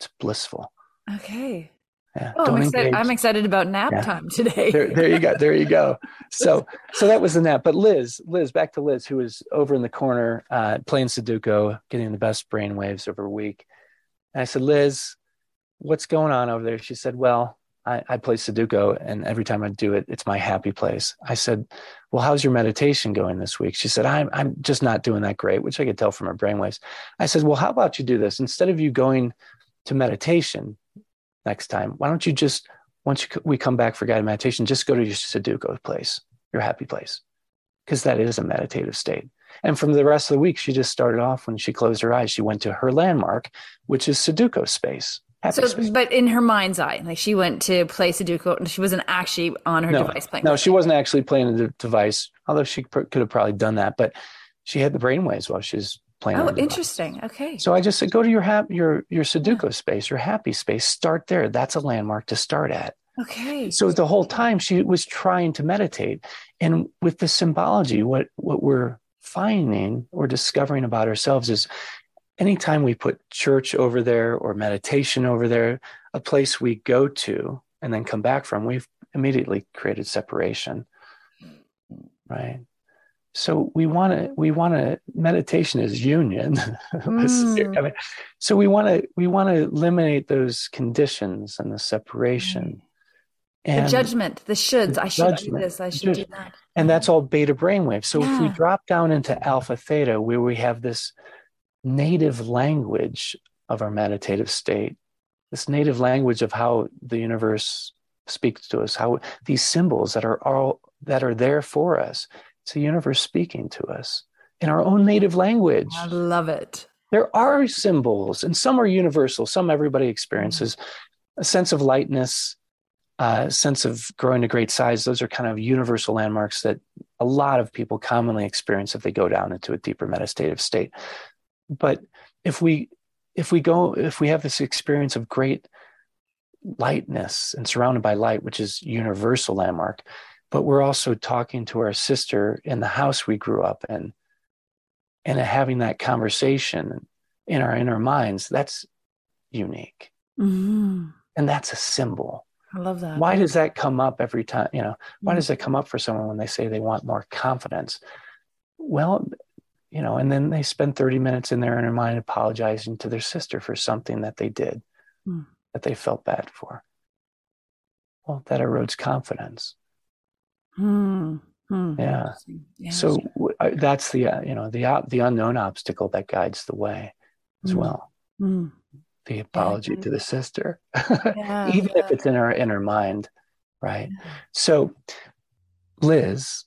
It's blissful. Okay. Yeah, oh, I'm excited, I'm excited, about nap yeah. time today. there, there, you go. There you go. [laughs] So, so that was the nap. But Liz, Liz, back to Liz, who was over in the corner uh, playing Sudoku, getting the best brain waves over a week. And I said, Liz, what's going on over there? She said, Well, I, I play Sudoku, and every time I do it, it's my happy place. I said, Well, how's your meditation going this week? She said, I'm, I'm just not doing that great, which I could tell from her brainwaves. I said, Well, how about you do this? Instead of you going to meditation next time, why don't you just, once you, we come back for guided meditation, just go to your Sudoku place, your happy place, because that is a meditative state. And from the rest of the week, she just started off when she closed her eyes, she went to her landmark, which is Sudoku space. so, space. but in her mind's eye, like she went to play Sudoku, and she wasn't actually on her no, device playing. No, she wasn't actually playing the device, although she could have probably done that. But she had the brainwaves while she was playing. Oh, interesting. Okay. So I just said, go to your hap- your your Sudoku space, your happy space. Start there. That's a landmark to start at. Okay. So the whole time she was trying to meditate, and with the symbology, what what we're finding or discovering about ourselves is anytime we put church over there or meditation over there, a place we go to and then come back from, we've immediately created separation. Right. So we want to we want to meditation is union [laughs] Mm. I mean, so we want to we want to eliminate those conditions and the separation and the judgment, the shoulds. I should do this. I should do that. and that's all beta brainwave so if we drop down into alpha theta where we have this native language of our meditative state this native language of how the universe speaks to us how these symbols that are all that are there for us it's the universe speaking to us in our own native language. I love it. there are symbols and some are universal. Some everybody experiences. A sense of lightness a sense of growing to great size. Those are kind of universal landmarks that a lot of people commonly experience if they go down into a deeper meditative state. But if we if we go if we have this experience of great lightness and surrounded by light which is universal landmark but we're also talking to our sister in the house we grew up in and having that conversation in our inner minds that's unique Mhm. and that's a symbol I love that. why does that come up every time you know why Mm. does that come up for someone when they say they want more confidence well you know and then they spend 30 minutes in their inner mind apologizing to their sister for something that they did Mm. that they felt bad for well that erodes confidence Hmm. Yeah. Yeah. so uh, that's the uh, you know the uh, the unknown obstacle that guides the way as Mm. well Hmm. the apology to the sister [laughs] Yeah, even if it's in our inner mind right Yeah. so liz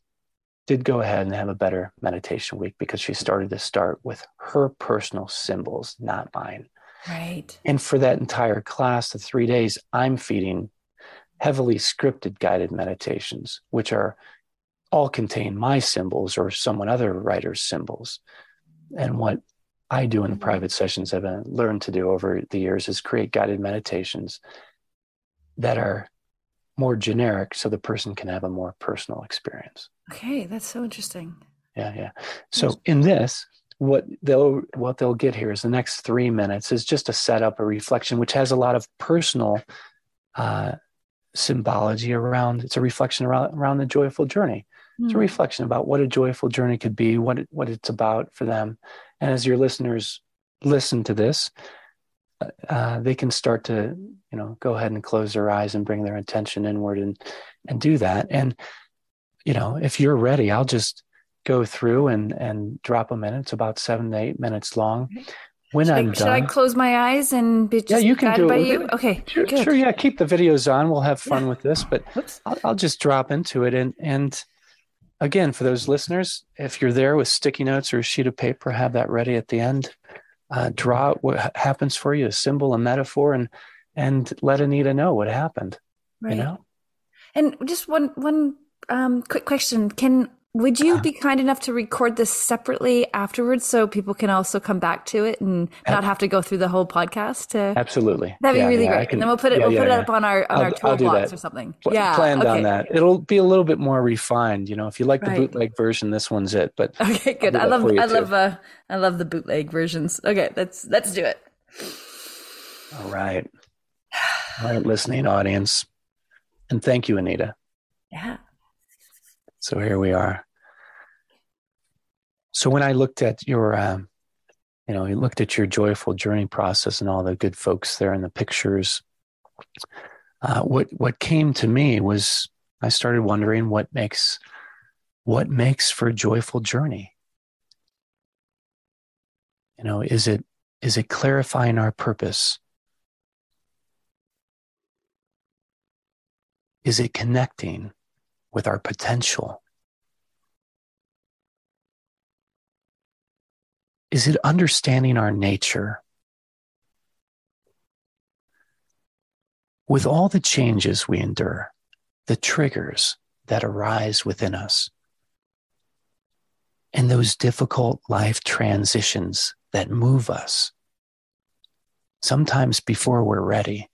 did go ahead and have a better meditation week because she started to start with her personal symbols not mine Right. and for that entire class the three days i'm feeding heavily scripted guided meditations which are all contain my symbols or someone other writer's symbols. And what i do in the private sessions i've learned to do over the years is create guided meditations that are more generic so the person can have a more personal experience. Okay, that's so interesting. yeah yeah. So in this what they'll what they'll get here is the next three minutes is just a setup a reflection which has a lot of personal uh, symbology around it's a reflection around around the joyful journey. It's a Hmm. reflection about what a joyful journey could be what it, what it's about for them. And as your listeners listen to this uh, they can start to you know go ahead and close their eyes and bring their attention inward and and do that. And you know if you're ready i'll just go through and and drop them in it's about seven to eight minutes long when Should, i'm I, should I close my eyes and be just Yeah, you can guided do by it. you? Okay, sure, good. sure yeah keep the videos on we'll have fun Yeah. with this but I'll, I'll just drop into it and and again for those listeners if you're there with sticky notes or a sheet of paper have that ready at the end uh, draw what happens for you a symbol a metaphor and and let anita know what happened Right. you know And just one one um, quick question: Can would you Uh-huh. be kind enough to record this separately afterwards so people can also come back to it and not have to go through the whole podcast? To, absolutely that'd be Yeah, really yeah, great. can- and then we'll put it yeah, we'll put it up on our on I'll- our tool blocks or something. Pl- yeah, planned okay. on that it'll be a little bit more refined you know if you like the Right. bootleg version this one's it but Okay, good. I love I love uh I love the bootleg versions. Okay, let's let's do it. all right all right listening audience and thank you anita Yeah. So here we are. So when I looked at your, um, you know, you looked at your joyful journey process and all the good folks there in the pictures, uh, what what came to me was I started wondering what makes what makes for a joyful journey. You know, is it is it clarifying our purpose? Is it connecting with our potential? Is it understanding our nature? With all the changes we endure, the triggers that arise within us, and those difficult life transitions that move us, sometimes before we're ready.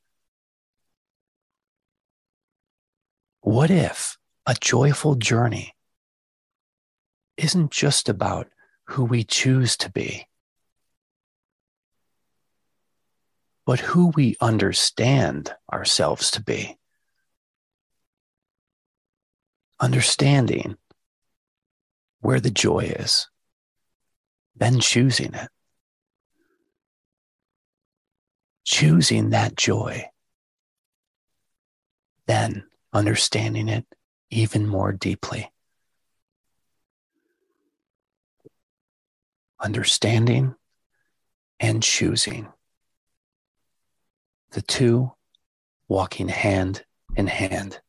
What if a joyful journey isn't just about who we choose to be, but who we understand ourselves to be? Understanding where the joy is, then choosing it. Choosing that joy, then understanding it even more deeply. Understanding and choosing. The two walking hand in hand.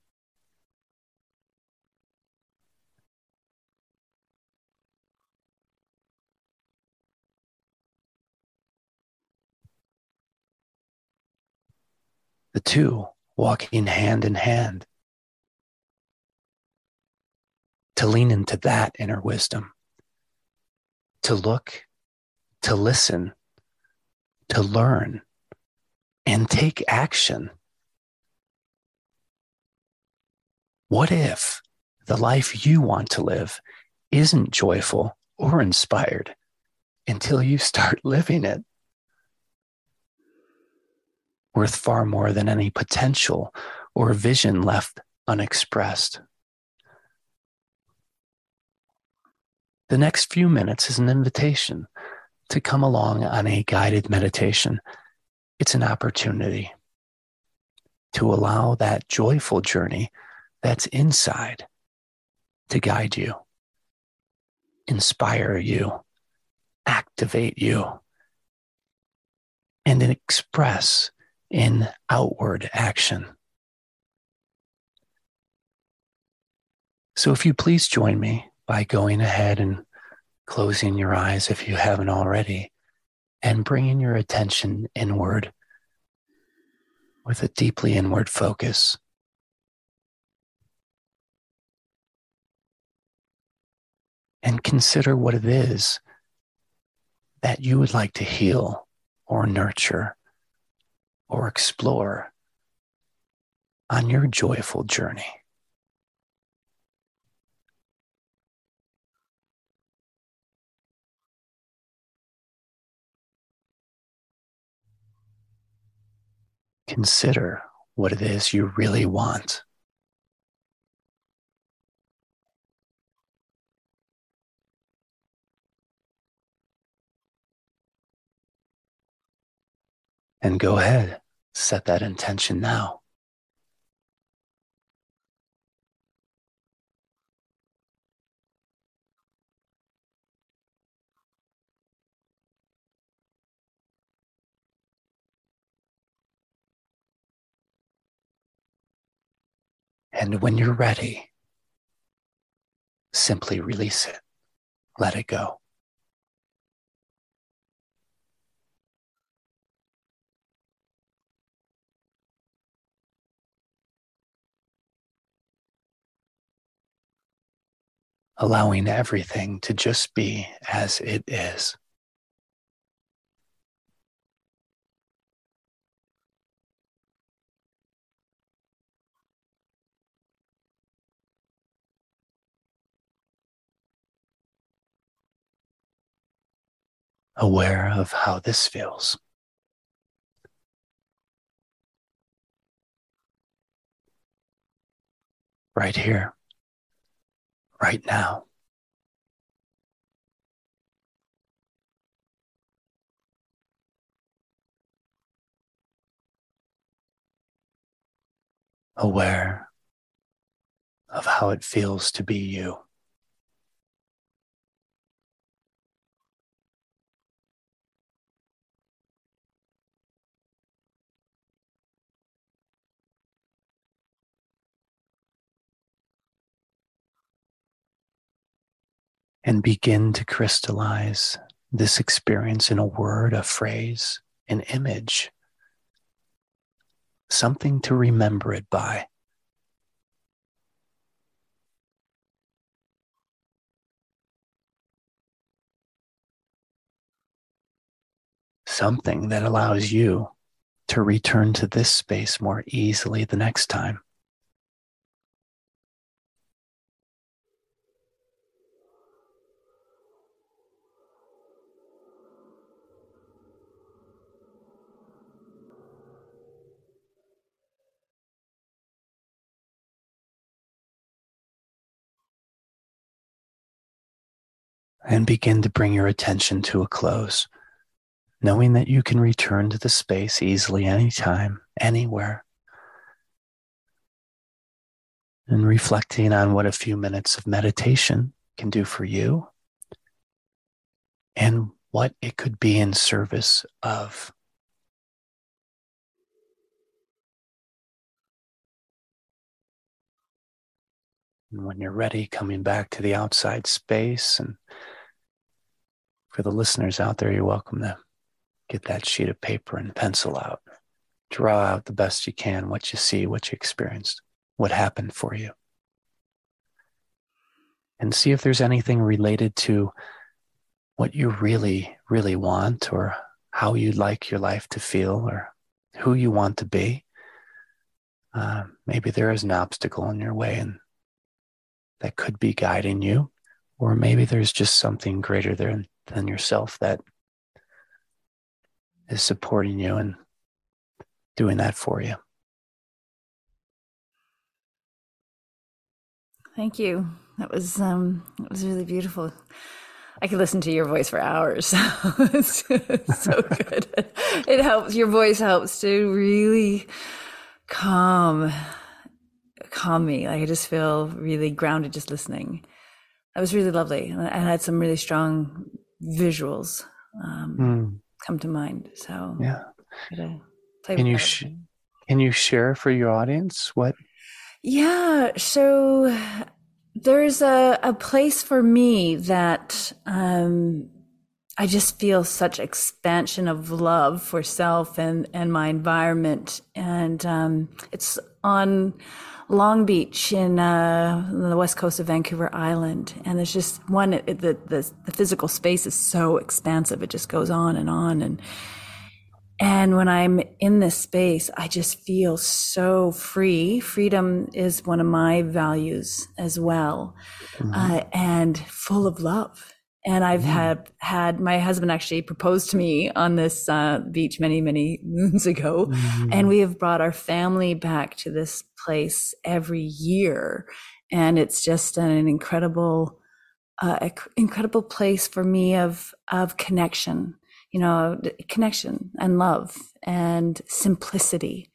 The two walking hand in hand. To lean into that inner wisdom, to look, to listen, to learn, and take action What if the life you want to live isn't joyful or inspired until you start [laughs] living it? Worth far more than any potential or vision left unexpressed. The next few minutes is an invitation to come along on a guided meditation. It's an opportunity to allow that joyful journey that's inside to guide you, inspire you, activate you, and express in outward action. So, if you please join me by going ahead and closing your eyes if you haven't already, and bringing your attention inward with a deeply inward focus. and consider what it is that you would like to heal or nurture or explore on your joyful journey. Consider what it is you really want. And go ahead, set that intention now. And when you're ready, simply release it. Let it go. allowing everything to just be as it is. Aware of how this feels. Right here right now. Aware of how it feels to be you. And begin to crystallize this experience in a word, a phrase, an image, something to remember it by. Something that allows you to return to this space more easily the next time. And begin to bring your attention to a close, knowing that you can return to the space easily anytime, anywhere. And reflecting on what a few minutes of meditation can do for you and what it could be in service of. And when you're ready, coming back to the outside space. And for the listeners out there, you're welcome to get that sheet of paper and pencil out. Draw out the best you can what you see, what you experienced, what happened for you. And see if there's anything related to what you really, really want or how you'd like your life to feel or who you want to be. Uh, maybe there is an obstacle in your way and that could be guiding you, or maybe there's just something greater than, than yourself that is supporting you and doing that for you. Thank you. That was um, that was really beautiful. I could listen to your voice for hours. [laughs] it's, it's so good. [laughs] It helps. Your voice helps to really calm calm me. Like I just feel really grounded just listening. That was really lovely. I had some really strong visuals um, mm. come to mind. So yeah, can you sh- can you share for your audience what? Yeah, so there's a a place for me that um, I just feel such expansion of love for self and and my environment, and um, it's on Long Beach in uh, the west coast of Vancouver Island, and there's just one. It, the, the the physical space is so expansive; it just goes on and on. And and when I'm in this space, I just feel so free. Freedom is one of my values as well, mm-hmm. uh, and full of love. And I've mm. had had my husband actually proposed to me on this uh, beach many many [laughs] moons ago, mm. and we have brought our family back to this place every year, and it's just an incredible, uh, incredible place for me of of connection, you know, connection and love and simplicity.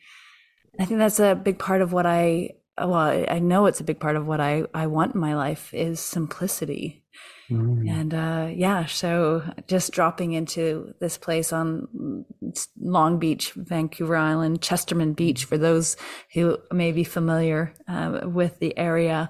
I think that's a big part of what I well, I know it's a big part of what I I want in my life is simplicity Mm. And uh, yeah, so just dropping into this place on Long Beach, Vancouver Island, Chesterman Beach, for those who may be familiar uh, with the area.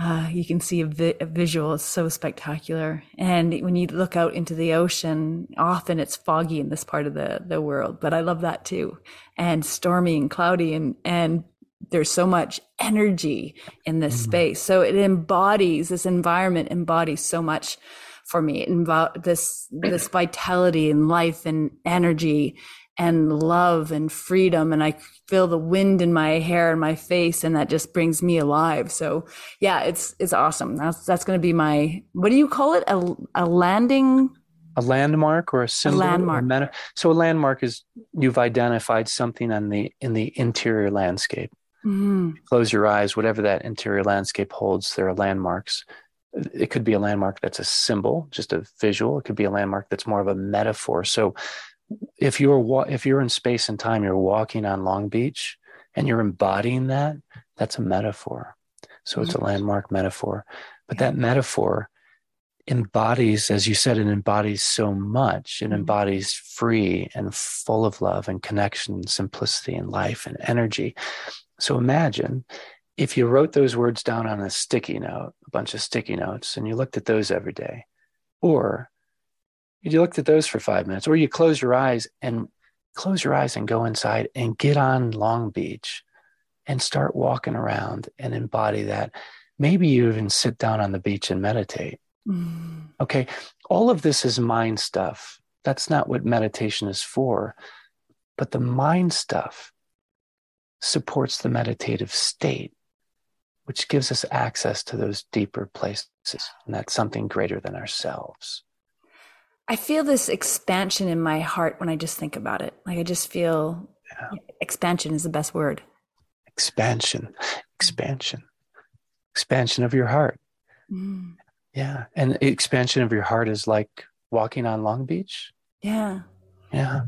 Uh, you can see a, vi- a, visual it's so spectacular and when you look out into the ocean often it's foggy in this part of the, the world but i love that too and stormy and cloudy and, and there's so much energy in this mm-hmm. space. So it embodies this environment embodies so much for me. It this this vitality and life and energy and love and freedom and I feel the wind in my hair and my face and that just brings me alive. So yeah, it's it's awesome. That's that's going to be my what do you call it? A a landing a landmark or a symbol. A landmark. Meta- so a landmark is you've identified something on the in the interior landscape. Mm-hmm. Close your eyes, whatever that interior landscape holds, there are landmarks. It could be a landmark that's a symbol, just a visual. It could be a landmark that's more of a metaphor. So if you're if you're in space and time, you're walking on Long Beach and you're embodying that, that's a metaphor. So it's a landmark metaphor. But that metaphor embodies, as you said, it embodies so much. It mm-hmm. embodies free and full of love and connection, and simplicity and life and energy. So imagine if you wrote those words down on a sticky note, a bunch of sticky notes, and you looked at those every day, or you looked at those for five minutes, or you close your eyes and close your eyes and go inside and get on Long Beach and start walking around and embody that. Maybe you even sit down on the beach and meditate. Mm. Okay. All of this is mind stuff. That's not what meditation is for. But the mind stuff supports the meditative state, which gives us access to those deeper places. And that's something greater than ourselves. I feel this expansion in my heart when I just think about it. Like I just feel yeah. expansion is the best word. Expansion, expansion, expansion of your heart. Mm. Yeah. And expansion of your heart is like walking on Long Beach. Yeah. Yeah.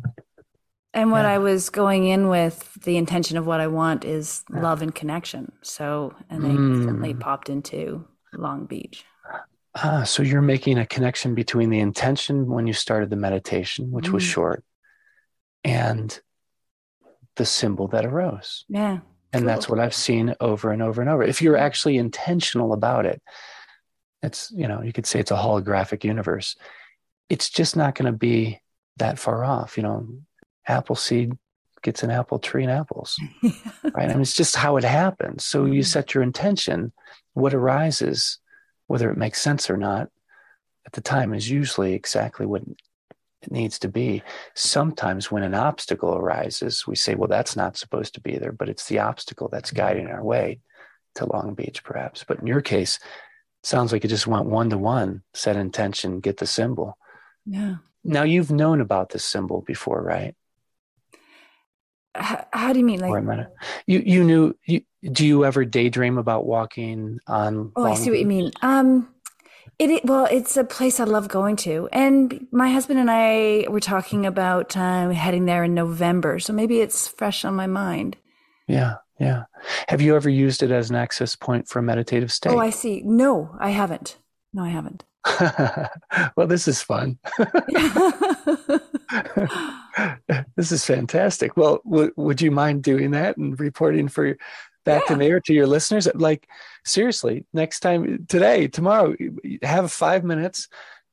And what yeah. I was going in with, the intention of what I want is yeah. love and connection. So, and they mm. instantly popped into Long Beach. Ah, so you're making a connection between the intention when you started the meditation, which mm. was short, and the symbol that arose. Yeah. And cool. that's what I've seen over and over and over. If you're actually intentional about it, it's, you know, you could say it's a holographic universe. It's just not going to be that far off. You know, apple seed gets an apple tree and apples, [laughs] right? I mean, it's just how it happens. So you mm-hmm. set your intention. What arises, whether it makes sense or not, at the time is usually exactly what it needs to be. Sometimes when an obstacle arises, we say, well, that's not supposed to be there, but it's the obstacle that's guiding our way to Long Beach, perhaps. But in your case, sounds like you just went one to one, set intention, get the symbol. Yeah. Now you've known about this symbol before, right? How, how do you mean? Like you you knew you do you ever daydream about walking on? Oh, I see what you mean. Um, it well, it's a place I love going to, and my husband and I were talking about uh, heading there in November, so maybe it's fresh on my mind. Yeah, yeah. Have you ever used it as an access point for a meditative state? Oh, I see. No, I haven't. No, I haven't. [laughs] well, this is fun. [laughs] [laughs] [laughs] this is fantastic. Well, w- would you mind doing that and reporting for back yeah. to me or to your listeners? Like, seriously, next time, today, tomorrow, have five minutes,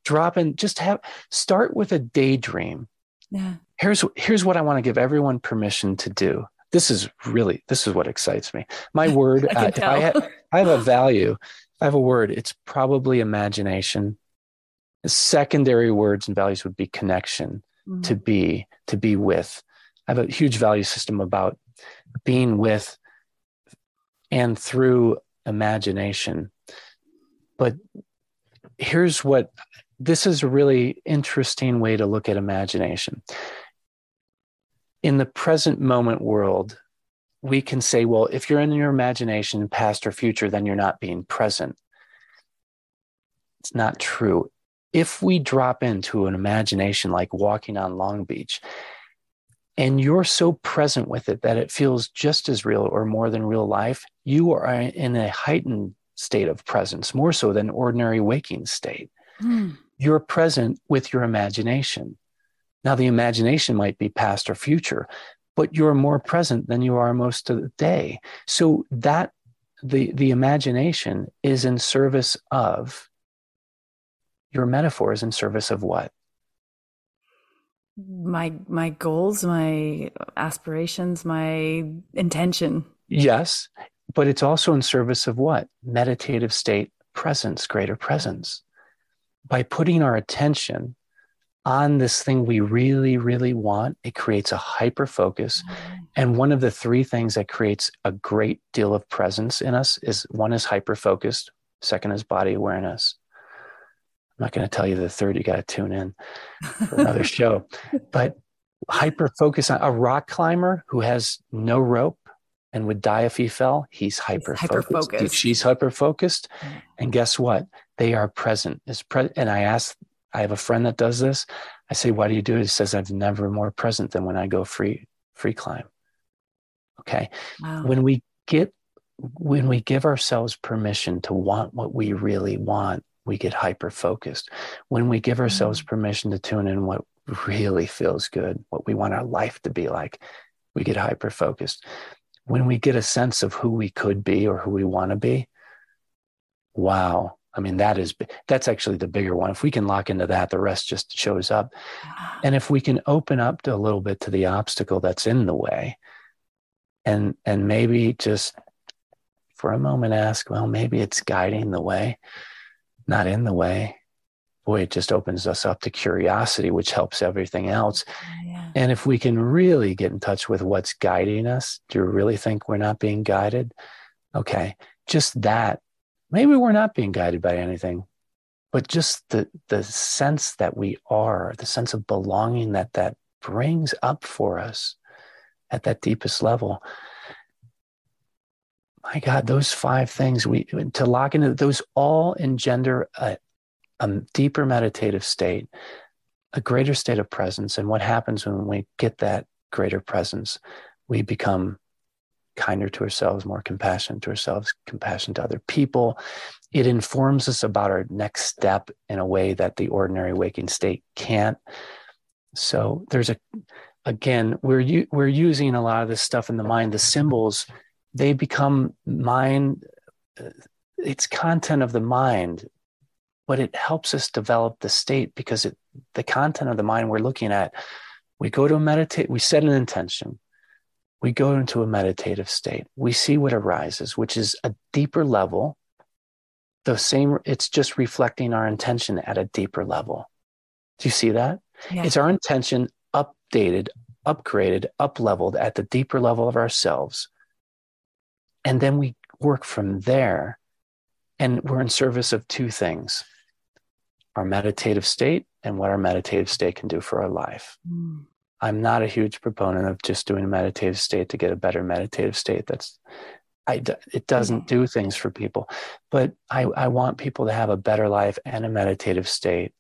drop in, just have start with a daydream. Yeah. Here's here's what I want to give everyone permission to do. This is really this is what excites me. My [laughs] word, I, uh, if I, ha- I have a [laughs] value, I have a word, it's probably imagination. The secondary words and values would be connection, to be, to be with. I have a huge value system about being with and through imagination. But here's what this is a really interesting way to look at imagination. In the present moment world, we can say, well, if you're in your imagination, past or future, then you're not being present. It's not true. If we drop into an imagination like walking on Long Beach, and you're so present with it that it feels just as real or more than real life, you are in a heightened state of presence, more so than ordinary waking state. Mm. You're present with your imagination. Now, the imagination might be past or future, but you're more present than you are most of the day. So that the the imagination is in service of your metaphor is in service of what? My my goals, my aspirations, my intention. Yes, but it's also in service of what? Meditative state, presence, greater presence. By putting our attention on this thing we really, really want, it creates a hyper focus. Mm-hmm. And one of the three things that creates a great deal of presence in us is one is hyper focused, second is body awareness. I'm not going to tell you the third, you got to tune in for another [laughs] show. But hyper focus on a rock climber who has no rope and would die if he fell, he's hyper focused. She's hyper focused. Mm-hmm. And guess what? They are present. Is pre- and I ask. I have a friend that does this. I say, why do you do it? He says, "I've never more present than when I go free, free climb. Okay. Wow. When we get, when we give ourselves permission to want what we really want, we get hyper focused. When we give ourselves mm-hmm. permission to tune in what really feels good, what we want our life to be like, we get hyper focused. When we get a sense of who we could be or who we want to be, wow, I mean, that is that's actually the bigger one. If we can lock into that, the rest just shows up. And if we can open up to a little bit to the obstacle that's in the way, and and maybe just for a moment ask, well, maybe it's guiding the way, not in the way. Boy, it just opens us up to curiosity, which helps everything else. Yeah. And if we can really get in touch with what's guiding us, do you really think we're not being guided? Okay, just that maybe we're not being guided by anything but just the the sense that we are the sense of belonging that that brings up for us at that deepest level my God, those five things we to lock into those all engender a, a deeper meditative state, a greater state of presence. And what happens when we get that greater presence? We become kinder to ourselves, more compassionate to ourselves, compassion to other people. It informs us about our next step in a way that the ordinary waking state can't. So there's a, again, we're we're using a lot of this stuff in the mind. The symbols, they become mind. It's content of the mind, but it helps us develop the state because it the content of the mind we're looking at. We go to meditate. We set an intention we go into a meditative state. We see what arises, which is a deeper level. The same, it's just reflecting our intention at a deeper level. Do you see that? Yeah. It's our intention updated, upgraded, up leveled at the deeper level of ourselves. And then we work from there. And we're in service of two things our meditative state and what our meditative state can do for our life. Mm. I'm not a huge proponent of just doing a meditative state to get a better meditative state. That's I, it doesn't do things for people, but I, I want people to have a better life and a meditative state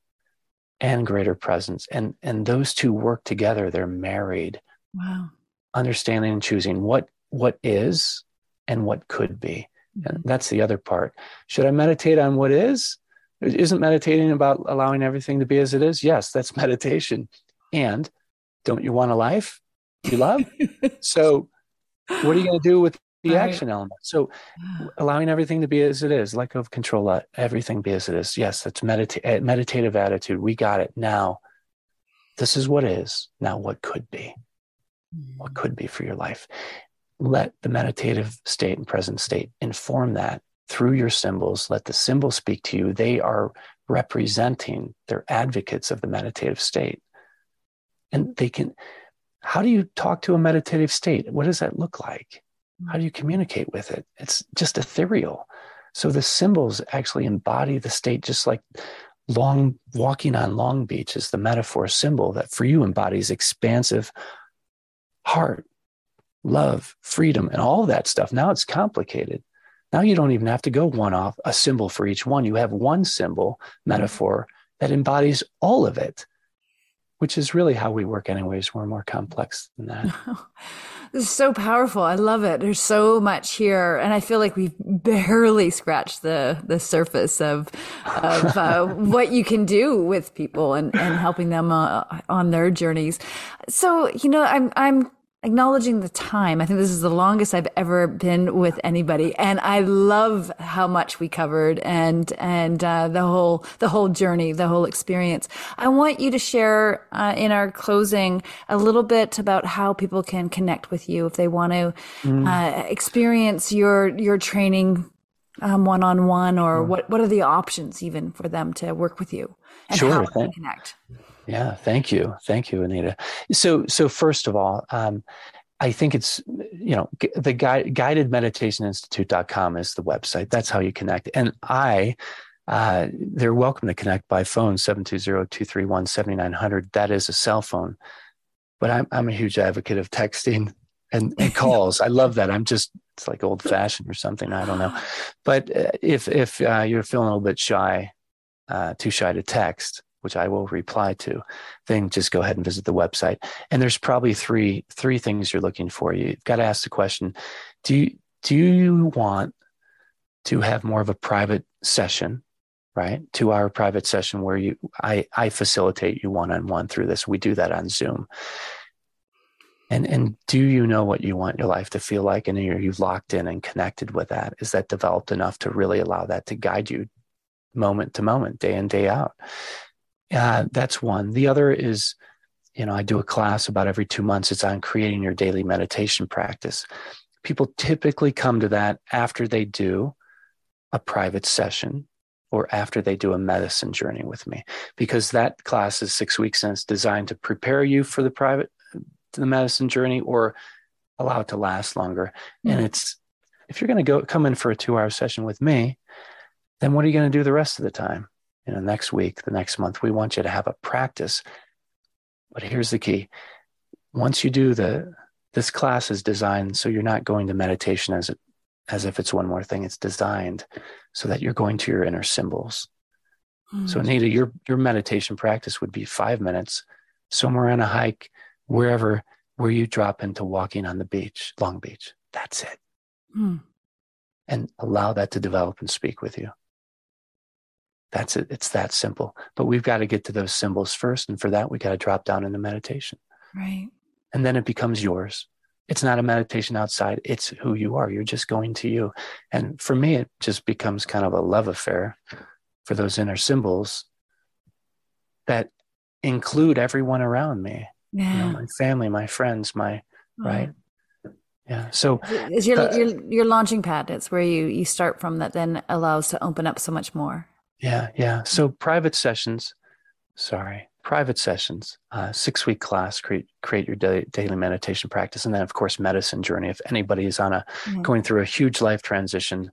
and greater presence. And, and those two work together. They're married. Wow. Understanding and choosing what, what is and what could be. And mm-hmm. that's the other part. Should I meditate on what is? Isn't meditating about allowing everything to be as it is? Yes, that's [laughs] meditation. And don't you want a life you love? [laughs] so, what are you going to do with the action element? So, allowing everything to be as it is, let go of control, let everything be as it is. Yes, that's medita- eh, meditative attitude. We got it. Now, this is what is. Now, what could be? What could be for your life? Let the meditative state and present state inform that. Through your symbols. Let the symbols speak to you. They are representing, they're advocates of the meditative state. And they can how do you talk to a meditative state? What does that look like? How do you communicate with it? It's just ethereal. So the symbols actually embody the state just like long walking on long beach is the metaphor symbol that for you embodies expansive heart love freedom and all that stuff. Now it's complicated. Now you don't even have to go one off a symbol for each one. You have one symbol metaphor that embodies all of it which is really how we work anyways. We're more complex than that. [laughs] This is so powerful. I love it. There's so much here and i feel like we've barely scratched the the surface of of uh, [laughs] what you can do with people and and helping them uh, on their journeys. So you know i'm i'm acknowledging the time. I think this is the longest I've ever been with anybody, and I love how much we covered and and uh, the whole the whole journey, the whole experience. I want you to share uh, in our closing a little bit about how people can connect with you if they want to mm. uh, experience your your training one on one, or mm. what what are the options even for them to work with you and sure, how they connect. Yeah, thank you, thank you, Anita. So, so first of all, um, I think it's you know the guide, guidedmeditationinstitute.com is the website. That's how you connect. And I, uh, they're welcome to connect by phone 720-231-7900. That is a cell phone. But I'm I'm a huge advocate of texting and, and [laughs] calls. I love that. I'm just it's like old fashioned or something. I don't know. But uh, if if uh, you're feeling a little bit shy, uh, too shy to text, which I will reply to, then just go ahead and visit the website. And there's probably three three things you're looking for. You've got to ask the question: Do you do you want to have more of a private session, right? Two hour private session where you I I facilitate you one on one through this. We do that on Zoom. And and do you know what you want your life to feel like? And are you locked in and connected with that? Is that developed enough to really allow that to guide you moment to moment, day in, day out? Uh, that's one. The other is, you know, I do a class about every two months. It's on creating your daily meditation practice. People typically come to that after they do a private session or after they do a medicine journey with me, because that class is six weeks and it's designed to prepare you for the private, the medicine journey or allow it to last longer. Mm-hmm. And it's, if you're going to go come in for a two hour session with me, then what are you going to do the rest of the time? You know, next week, the next month, we want you to have a practice. But here's the key. Once you do the, this class is designed so you're not going to meditation as a, as if it's one more thing. It's designed so that you're going to your inner symbols. Mm-hmm. So, Anita, your, your meditation practice would be five minutes somewhere on a hike, wherever, where you drop into walking on the beach, Long Beach. That's it. Mm. And allow that to develop and speak with you. That's it. It's that simple. But we've got to get to those symbols first. And for that, we got to drop down into meditation. Right. And then it becomes yours. It's not a meditation outside, it's who you are. You're just going to you. And for me, it just becomes kind of a love affair for those inner symbols that include everyone around me. Yeah. You know, my family, my friends, my oh. right. Yeah. So is your, uh, your your launching pad. It's where you you start from that then allows to open up so much more. Yeah, yeah. So private sessions, sorry, private sessions, uh, six week class, create create your daily, daily meditation practice, and then of course medicine journey. If anybody is on a mm-hmm. going through a huge life transition,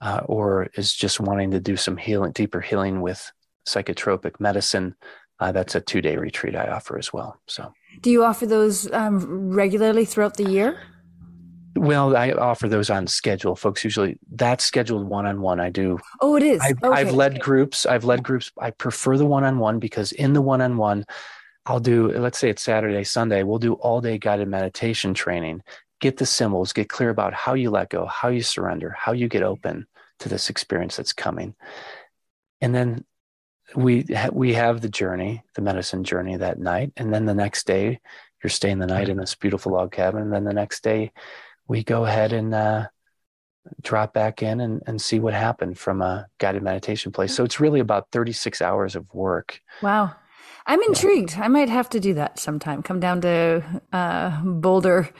uh, or is just wanting to do some healing, deeper healing with psychotropic medicine, uh, that's a two day retreat I offer as well. So, do you offer those um, regularly throughout the year? Well, I offer those on schedule. Folks usually that's scheduled one on one. I do. Oh, it is. I've, okay. I've led groups. I've led groups. I prefer the one on one because in the one on one, I'll do. Let's say it's Saturday, Sunday. We'll do all day guided meditation training. Get the symbols. Get clear about how you let go, how you surrender, how you get open to this experience that's coming, and then we we have the journey, the medicine journey that night, and then the next day you're staying the night in this beautiful log cabin, and then the next day we go ahead and uh, drop back in and, and see what happened from a guided meditation place. So it's really about 36 hours of work. Wow. I'm intrigued. Yeah. I might have to do that sometime. Come down to uh, Boulder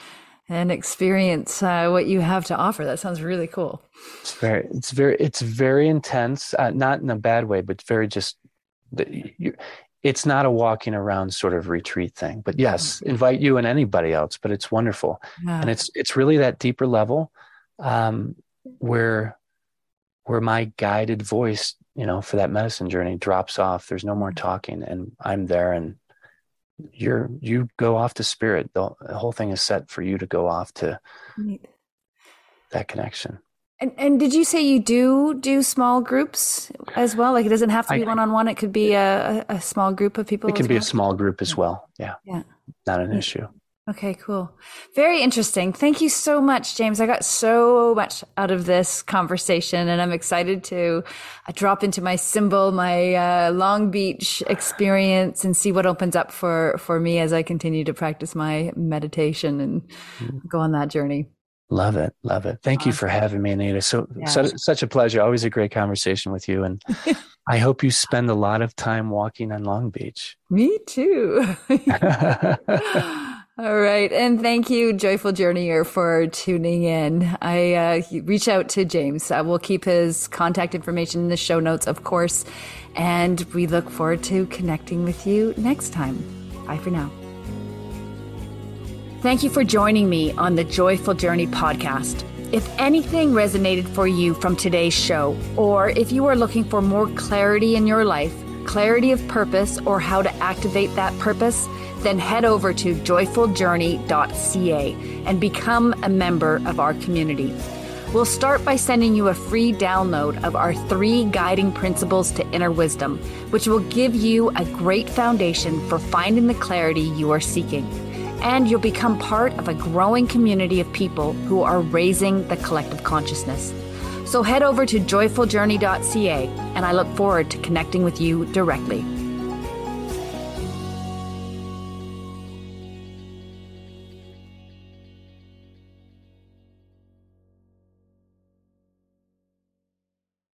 and experience uh, what you have to offer. That sounds really cool. It's very, it's very, it's very intense. Uh, not in a bad way, but very just. You, it's not a walking around sort of retreat thing but yes invite you and anybody else but it's wonderful. Yeah. and it's it's really that deeper level um, where where my guided voice you know for that medicine journey drops off. There's no more talking and i'm there and you're you go off to spirit. The, the whole thing is set for you to go off to Neat. that connection and, and did you say you do do small groups as well? Like it doesn't have to be one on one. It could be a, a small group of people. It can be well? a small group as well. Yeah. Yeah. Not an issue. Okay, cool. Very interesting. Thank you so much, James. I got so much out of this conversation and I'm excited to uh, drop into my symbol, my uh, Long Beach experience and see what opens up for, for me as I continue to practice my meditation and mm-hmm. go on that journey. Love it. Love it. Thank awesome. you for having me, Anita. So, yeah. such, such a pleasure. Always a great conversation with you. And [laughs] I hope you spend a lot of time walking on Long Beach. Me too. [laughs] [laughs] All right. And thank you, Joyful Journeyer, for tuning in. I uh, reach out to James. I will keep his contact information in the show notes, of course. And we look forward to connecting with you next time. Bye for now. Thank you for joining me on the Joyful Journey podcast. If anything resonated for you from today's show, or if you are looking for more clarity in your life, clarity of purpose, or how to activate that purpose, then head over to joyfuljourney.ca and become a member of our community. We'll start by sending you a free download of our three guiding principles to inner wisdom, which will give you a great foundation for finding the clarity you are seeking and you'll become part of a growing community of people who are raising the collective consciousness. So head over to joyfuljourney.ca, and I look forward to connecting with you directly.